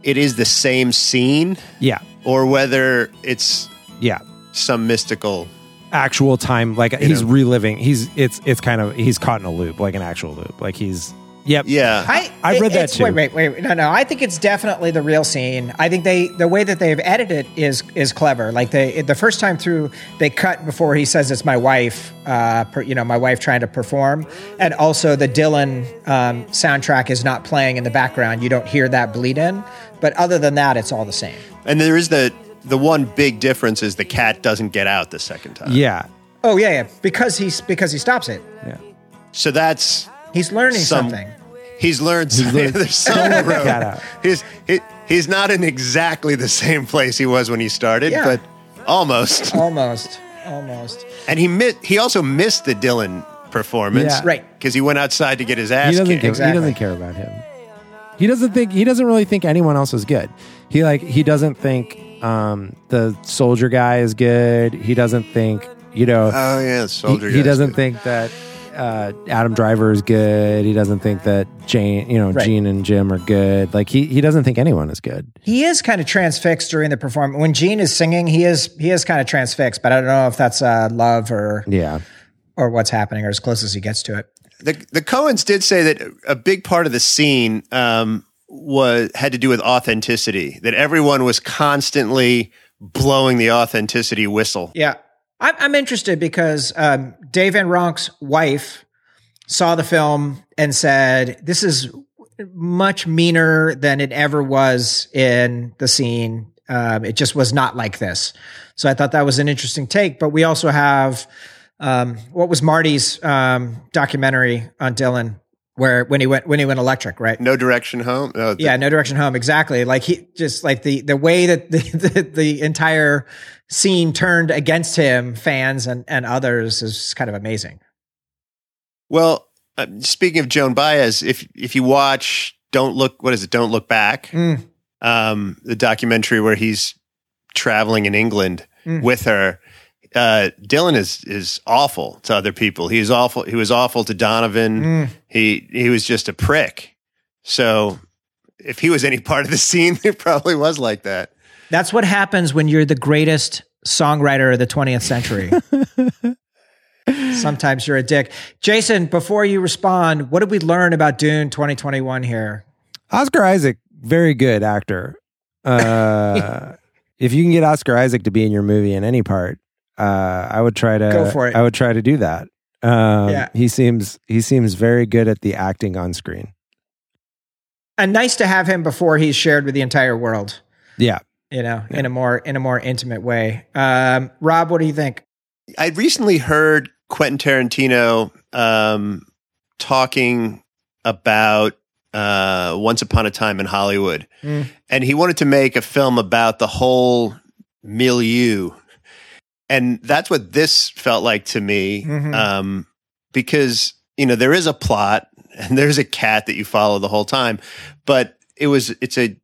it is the same scene yeah or whether it's yeah some mystical. actual time like he's know. reliving he's it's it's kind of he's caught in a loop like an actual loop like he's yep Yeah, I I read that too. Wait, wait, wait. No, no. I think it's definitely the real scene. I think they the way that they've edited it is is clever. Like they the first time through, they cut before he says it's my wife. Uh, per, you know, my wife trying to perform, and also the Dylan um, soundtrack is not playing in the background. You don't hear that bleed in. But other than that, it's all the same. and there is the the one big difference is the cat doesn't get out the second time. yeah Oh yeah, yeah. Because he's because he stops it. yeah So that's He's learning Some- something. he's learned. Some, learned- there's some road. He's he, he's not in exactly the same place he was when he started, Yeah. but almost. Almost, almost. And he mi- he also missed the Dylan performance, Yeah. Right. Because he went outside to get his he ass doesn't kicked. give, Exactly. he doesn't care about him he doesn't think he doesn't really think anyone else is good he like he doesn't think um the soldier guy is good he doesn't think you know Oh yeah, he, soldier. he guy's doesn't good. think that uh, Adam Driver is good. He doesn't think that Jane, you know, Right. Jean and Jim are good. Like he, he doesn't think anyone is good. He is kind of transfixed during the performance. When Jean is singing, he is he is kind of transfixed, but I don't know if that's uh, love or Yeah, or what's happening or as close as he gets to it. The the Coens did say that a big part of the scene um, was had to do with authenticity. That everyone was constantly blowing the authenticity whistle. Yeah, I'm, I'm interested because um, Dave Van Ronk's wife saw the film and said this is much meaner than it ever was in the scene. Um, it just was not like this. So I thought that was an interesting take. But we also have um, what was Marty's um, documentary on Dylan, where when he went when he went electric, right? No direction home. No, the- yeah, no direction home. Exactly. Like he just like the the way that the the, the entire scene turned against him, fans and and others, is kind of amazing. Well, uh, speaking of Joan Baez, if if you watch "Don't Look," what is it? "Don't Look Back," Mm. um, the documentary where he's traveling in England Mm. with her. Uh, Dylan is is awful to other people. He is awful. He was awful to Donovan. Mm. He he was just a prick. So if he was any part of the scene, it probably was like that. That's what happens when you're the greatest songwriter of the 20th century. Sometimes you're a dick. Jason, before you respond, what did we learn about Dune 2021 here? Oscar Isaac, very good actor. Uh, if you can get Oscar Isaac to be in your movie in any part, uh, I would try to Go for it. I would try to do that. Um, Yeah. he seems he seems very good at the acting on screen. And nice to have him before he's shared with the entire world. Yeah, You know, in a more in a more intimate way. Um, Rob, what do you think? I recently heard Quentin Tarantino um, talking about uh, Once Upon a Time in Hollywood, Mm. and he wanted to make a film about the whole milieu, and that's what this felt like to me, Mhm. um, because you know there is a plot and there's a cat that you follow the whole time, but it was it's a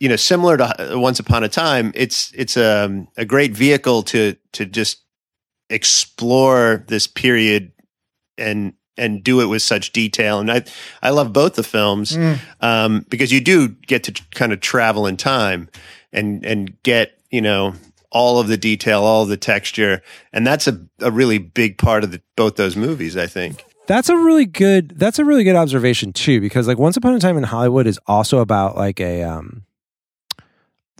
you know similar to Once Upon a Time, it's it's a a great vehicle to to just explore this period and and do it with such detail. And I I love both the films Mm. um, because you do get to kind of travel in time and and get you know all of the detail, all of the texture, and that's a, a really big part of the, both those movies. I think. that's a really good that's a really good observation too because like Once Upon a Time in Hollywood is also about like a um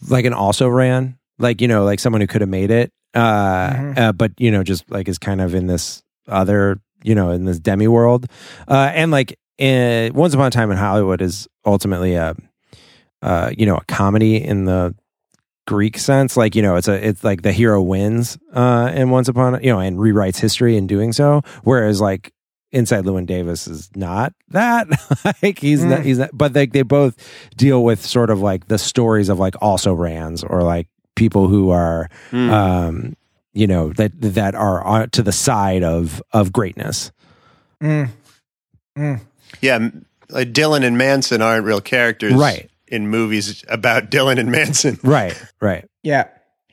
like an also ran like you know like someone who could have made it uh, Mhm. uh but you know just like is kind of in this other you know in this demi world uh and like uh, Once Upon a Time in Hollywood is ultimately a uh you know a comedy in the Greek sense. Like you know, it's a it's like the hero wins uh, and Once Upon a, you know and rewrites history in doing so. Whereas like inside Llewyn Davis is not that. like he's not Mm. he's not. But like they both deal with sort of like the stories of like also rans or like people who are Hmm. um you know that that are on, to the side of of greatness. Mm. Mm. Yeah, like Dylan and Manson aren't real characters, Right. In movies about Dylan and Manson, Right. Right. Yeah.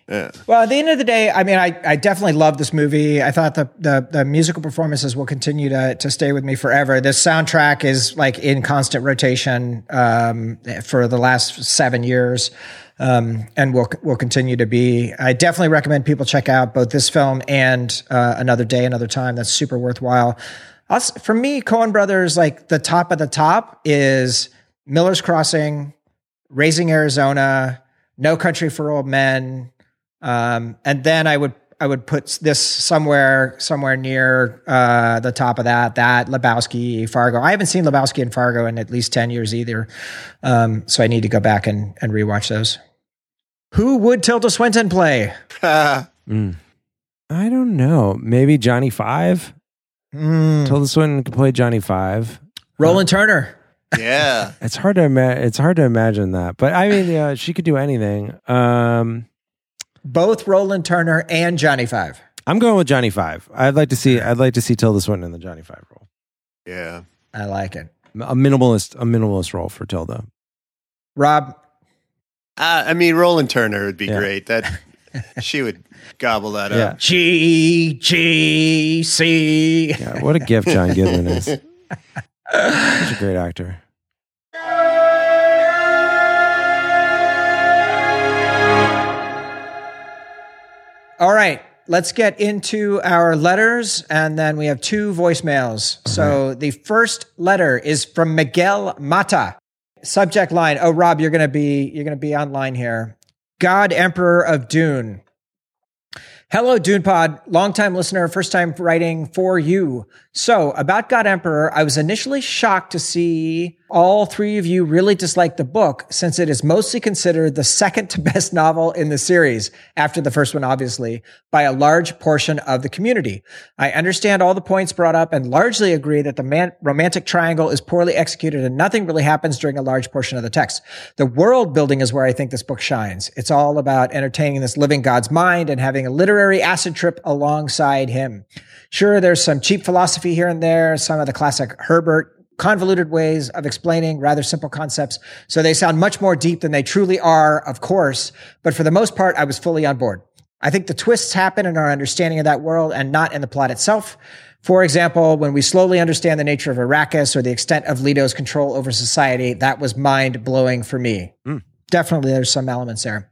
Yeah. Well, at the end of the day, I mean, I, I definitely love this movie. I thought the, the the musical performances will continue to to stay with me forever. This soundtrack is like in constant rotation um, for the last seven years, um, and will will continue to be. I definitely recommend people check out both this film and uh, Another Day, Another Time. That's super worthwhile. Us, for me, Coen Brothers, like the top of the top is Miller's Crossing, Raising Arizona, No Country for Old Men, um, and then I would I would put this somewhere somewhere near uh, the top of that. That Lebowski, Fargo. I haven't seen Lebowski and Fargo in at least ten years either, um, so I need to go back and and rewatch those. Who would Tilda Swinton play? Mm. I don't know. Maybe Johnny Five. Mm. Tilda Swinton could play Johnny Five. Roland Turner. Yeah. It's hard to ima- it's hard to imagine that, but I mean, yeah, she could do anything. Um, Both Roland Turner and Johnny Five. I'm going with Johnny Five. I'd like to see I'd like to see Tilda Swinton in the Johnny Five role. Yeah. I like it. A minimalist a minimalist role for Tilda. Rob. Uh, I mean, Roland Turner would be Yeah. great. That she would gobble that Yeah. up. G G C. Yeah, what a gift John Goodman is. Such a great actor. All right, let's get into our letters, and then we have two voicemails. So the first letter is from Miguel Mata. Subject line: Oh, Rob, you're gonna be you're gonna be online here. God, Emperor of Dune. Hello, Dune Pod, longtime listener, first time writing for you. So, about God Emperor, I was initially shocked to see all three of you really dislike the book since it is mostly considered the second to best novel in the series, after the first one, obviously, by a large portion of the community. I understand all the points brought up and largely agree that the man- romantic triangle is poorly executed and nothing really happens during a large portion of the text. The world building is where I think this book shines. It's all about entertaining this living God's mind and having a literary acid trip alongside him. Sure, there's some cheap philosophy here and there, some of the classic Herbert convoluted ways of explaining rather simple concepts. So they sound much more deep than they truly are, of course. But for the most part, I was fully on board. I think the twists happen in our understanding of that world and not in the plot itself. For example, when we slowly understand the nature of Arrakis or the extent of Leto's control over society, that was mind blowing for me. Hmm. Definitely, there's some elements there.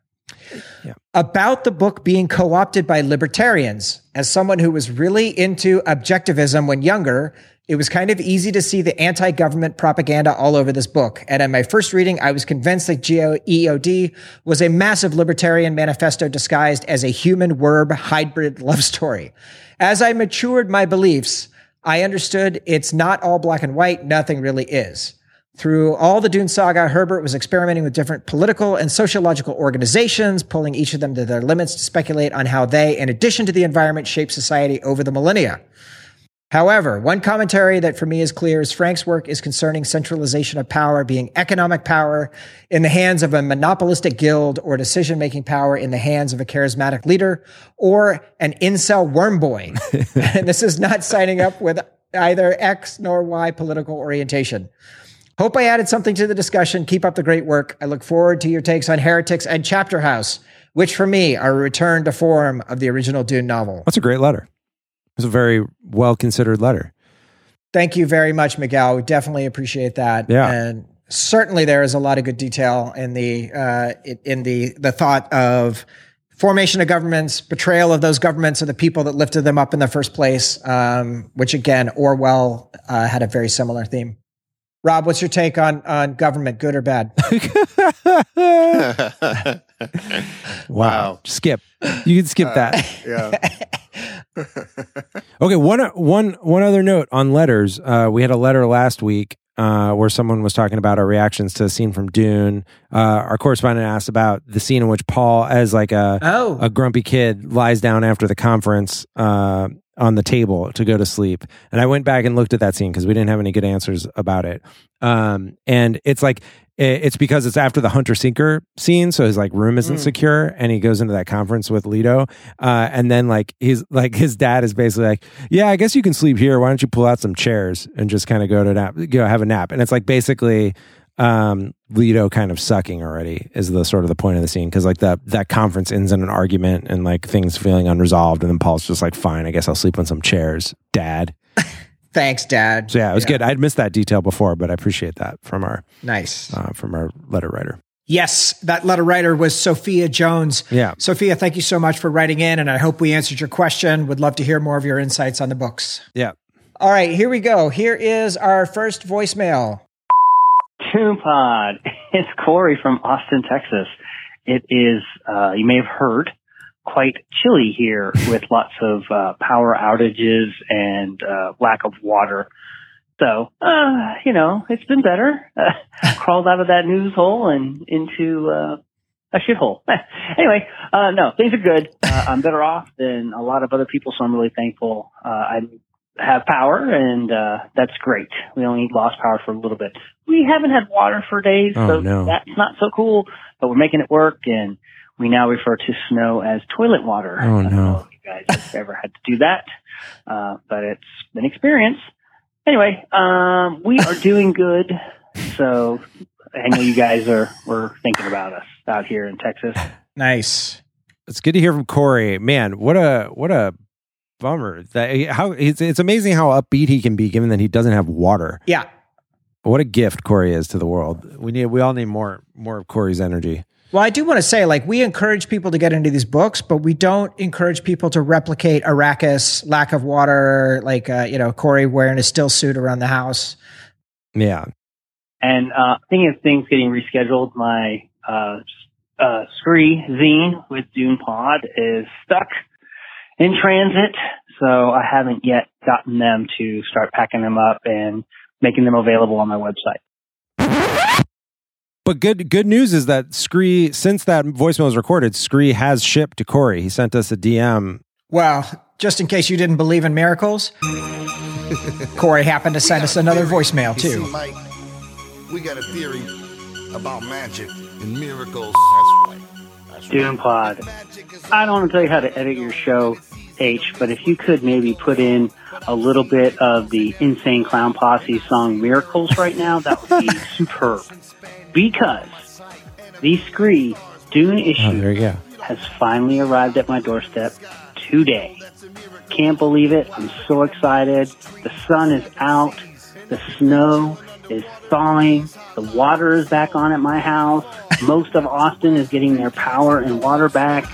About the book being co opted by libertarians, as someone who was really into objectivism when younger, it was kind of easy to see the anti government propaganda all over this book. And in my first reading, I was convinced that GEOD was a massive libertarian manifesto disguised as a human verb hybrid love story. As I matured my beliefs, I understood it's not all black and white, nothing really is. Through all the Dune saga, Herbert was experimenting with different political and sociological organizations, pulling each of them to their limits to speculate on how they, in addition to the environment, shape society over the millennia. However, one commentary that for me is clear is Frank's work is concerning centralization of power being economic power in the hands of a monopolistic guild or decision making power in the hands of a charismatic leader or an incel worm boy. and this is not signing up with either X nor Y political orientation. Hope I added something to the discussion. Keep up the great work. I look forward to your takes on Heretics and Chapter House, which for me are a return to form of the original Dune novel. That's a great letter. It's a very well considered letter. Thank you very much, Miguel. We definitely appreciate that. Yeah. and certainly there is a lot of good detail in the uh, in the the thought of formation of governments, betrayal of those governments and the people that lifted them up in the first place. Um, which again, Orwell uh, had a very similar theme. Rob, what's your take on on government, good or bad? Wow. Skip. You can skip that. yeah. Okay, one one one other note on letters. Uh, we had a letter last week uh, where someone was talking about our reactions to a scene from Dune. Uh, our correspondent asked about the scene in which Paul, as like a Oh. a grumpy kid, lies down after the conference uh, on the table to go to sleep. And I went back and looked at that scene because we didn't have any good answers about it. Um, and it's like it's because it's after the hunter seeker scene, so his like room isn't Mm. secure, and he goes into that conference with Leto, uh, and then like he's like his dad is basically like, yeah, I guess you can sleep here. Why don't you pull out some chairs and just kind of go to nap, go have a nap? And it's like basically um Leto kind of sucking already is the sort of the point of the scene because like that that conference ends in an argument and like things feeling unresolved and then Paul's just like fine I guess I'll sleep on some chairs dad Thanks, Dad. so yeah it was good I'd missed that detail before but I appreciate that from our Nice. uh, from our letter writer Yes, that letter writer was Sophia Jones. Yeah. Sophia, thank you so much for writing in, and I hope we answered your question. Would love to hear more of your insights on the books. yeah All right, here we go. Here is our first voicemail. Dune Pod. It's Corey from Austin, Texas. It is, uh, you may have heard, quite chilly here with lots of uh, power outages and uh, lack of water. So, uh, you know, it's been better. Uh, crawled out of that news hole and into uh, a shithole. anyway, uh, no, things are good. Uh, I'm better off than a lot of other people, so I'm really thankful. Uh, I have power, and uh, that's great. We only lost power for a little bit. We haven't had water for days, Oh, so no. that's not so cool. But we're making it work, and we now refer to snow as toilet water. Oh, I don't no. know if you guys have ever had to do that, uh, but it's an experience. Anyway, um, we are doing good. So I know you guys are were thinking about us out here in Texas. Nice. it's good to hear from Corey man what a what a bummer. That how it's, it's amazing how upbeat he can be given that he doesn't have water. Yeah. what a gift Corey is to the world. We need we all need more more of Corey's energy. Well, I do want to say, like, we encourage people to get into these books, but we don't encourage people to replicate Arrakis, lack of water, like, uh, you know, Corey wearing a still suit around the house. yeah. And uh, thinking of things getting rescheduled, my uh, uh, Scree zine with Dune Pod is stuck in transit, so I haven't yet gotten them to start packing them up and making them available on my website. But good good news is that Scree, since that voicemail was recorded, Scree has shipped to Corey. He sent us a DM. Well, just in case you didn't believe in miracles, Corey happened to send us another voicemail, You see, too. Mike, we got a theory about magic and miracles. That's right. That's Dune Pod. I don't want to tell you how to edit your show, H, but if you could maybe put in a little bit of the Insane Clown Posse song Miracles right now, that would be superb. Because the Scree Dune Oh, issue there you go. has finally arrived at my doorstep today. Can't believe it. I'm so excited. The sun is out. The snow is thawing. The water is back on at my house. Most of Austin is getting their power and water back.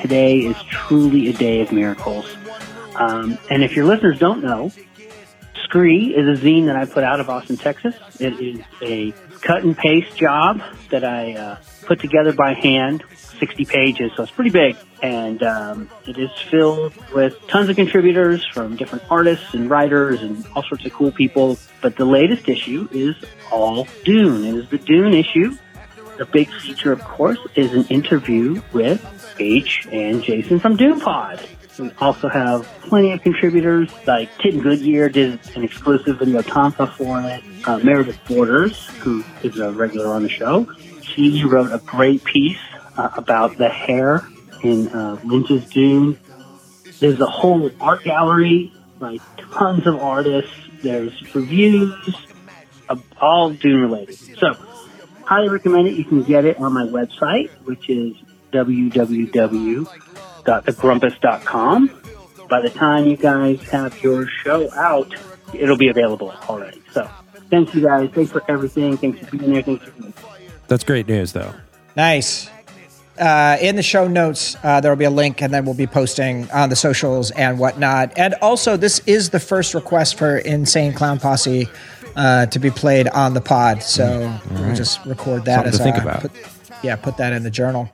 Today is truly a day of miracles. Um, and if your listeners don't know, Scree is a zine that I put out of Austin, Texas. It is a cut and paste job that I uh, put together by hand, 60 pages, so it's pretty big. And um, it is filled with tons of contributors from different artists and writers and all sorts of cool people. But the latest issue is all Dune. It is the Dune issue. The big feature, of course, is an interview with H and Jason from Dune Pod. We also have plenty of contributors like Tim Goodyear did an exclusive video tonka for it. Uh, Meredith Borders, who is a regular on the show, she wrote a great piece uh, about the hair in uh, Lynch's Dune. There's a whole art gallery, like tons of artists. There's reviews, uh, all Dune related. So, highly recommend it. You can get it on my website, which is www.thegrumpus.com. By the time you guys have your show out, it'll be available already. So, thank you guys. Thanks for everything. Thanks for being there. Thanks for That's great news, though. Nice. Uh, in the show notes, uh, there will be a link, and then we'll be posting on the socials and whatnot. And also, this is the first request for Insane Clown Posse uh, to be played on the pod. So we'll just record that Something as to think uh, about. Put, yeah, put that in the journal.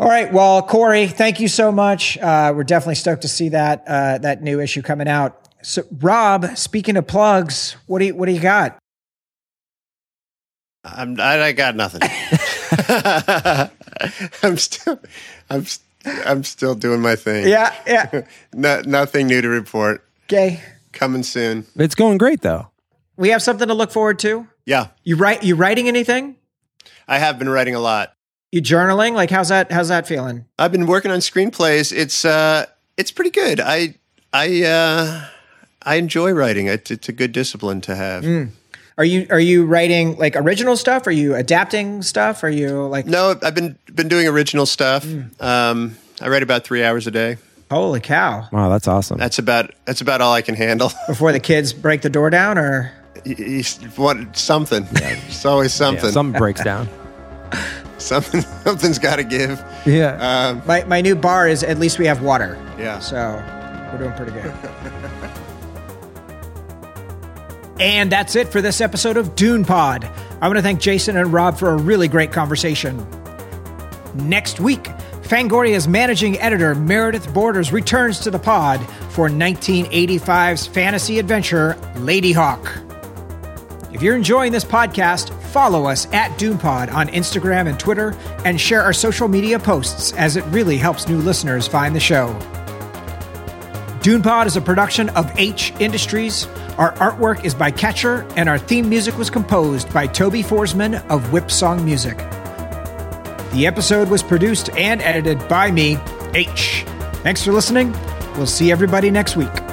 All right. Well, Corey, thank you so much. Uh, we're definitely stoked to see that uh, that new issue coming out. So, Rob, speaking of plugs, what do you what do you got? I'm I, I got nothing. I'm still I'm I'm still doing my thing. Yeah, yeah. no, nothing new to report. Okay. Coming soon. It's going great though. We have something to look forward to. Yeah, You write you writing anything? I have been writing a lot. You journaling? Like how's that how's that feeling? I've been working on screenplays. It's uh it's pretty good. I I uh I enjoy writing. It, it's a good discipline to have. Mm. Are you are you writing like original stuff? Are you adapting stuff? Are you like No, I've been been doing original stuff. Um, I write about three hours a day. Holy cow. Wow, that's awesome. That's about that's about all I can handle. Before the kids break the door down or You- you want something? It's always something. Yeah, something breaks down. something something's got to give. Yeah. Um, my, my new bar is at least we have water. Yeah. So we're doing pretty good. and that's it for this episode of Dune Pod. I want to thank Jason and Rob for a really great conversation. Next week, Fangoria's managing editor Meredith Borders returns to the pod for 1985's fantasy adventure Ladyhawke. If you're enjoying this podcast, follow us at DunePod on Instagram and Twitter and share our social media posts as it really helps new listeners find the show. DunePod is a production of H Industries. Our artwork is by Catcher, and our theme music was composed by Toby Forsman of Whipsong Music. The episode was produced and edited by me, H. Thanks for listening. We'll see everybody next week.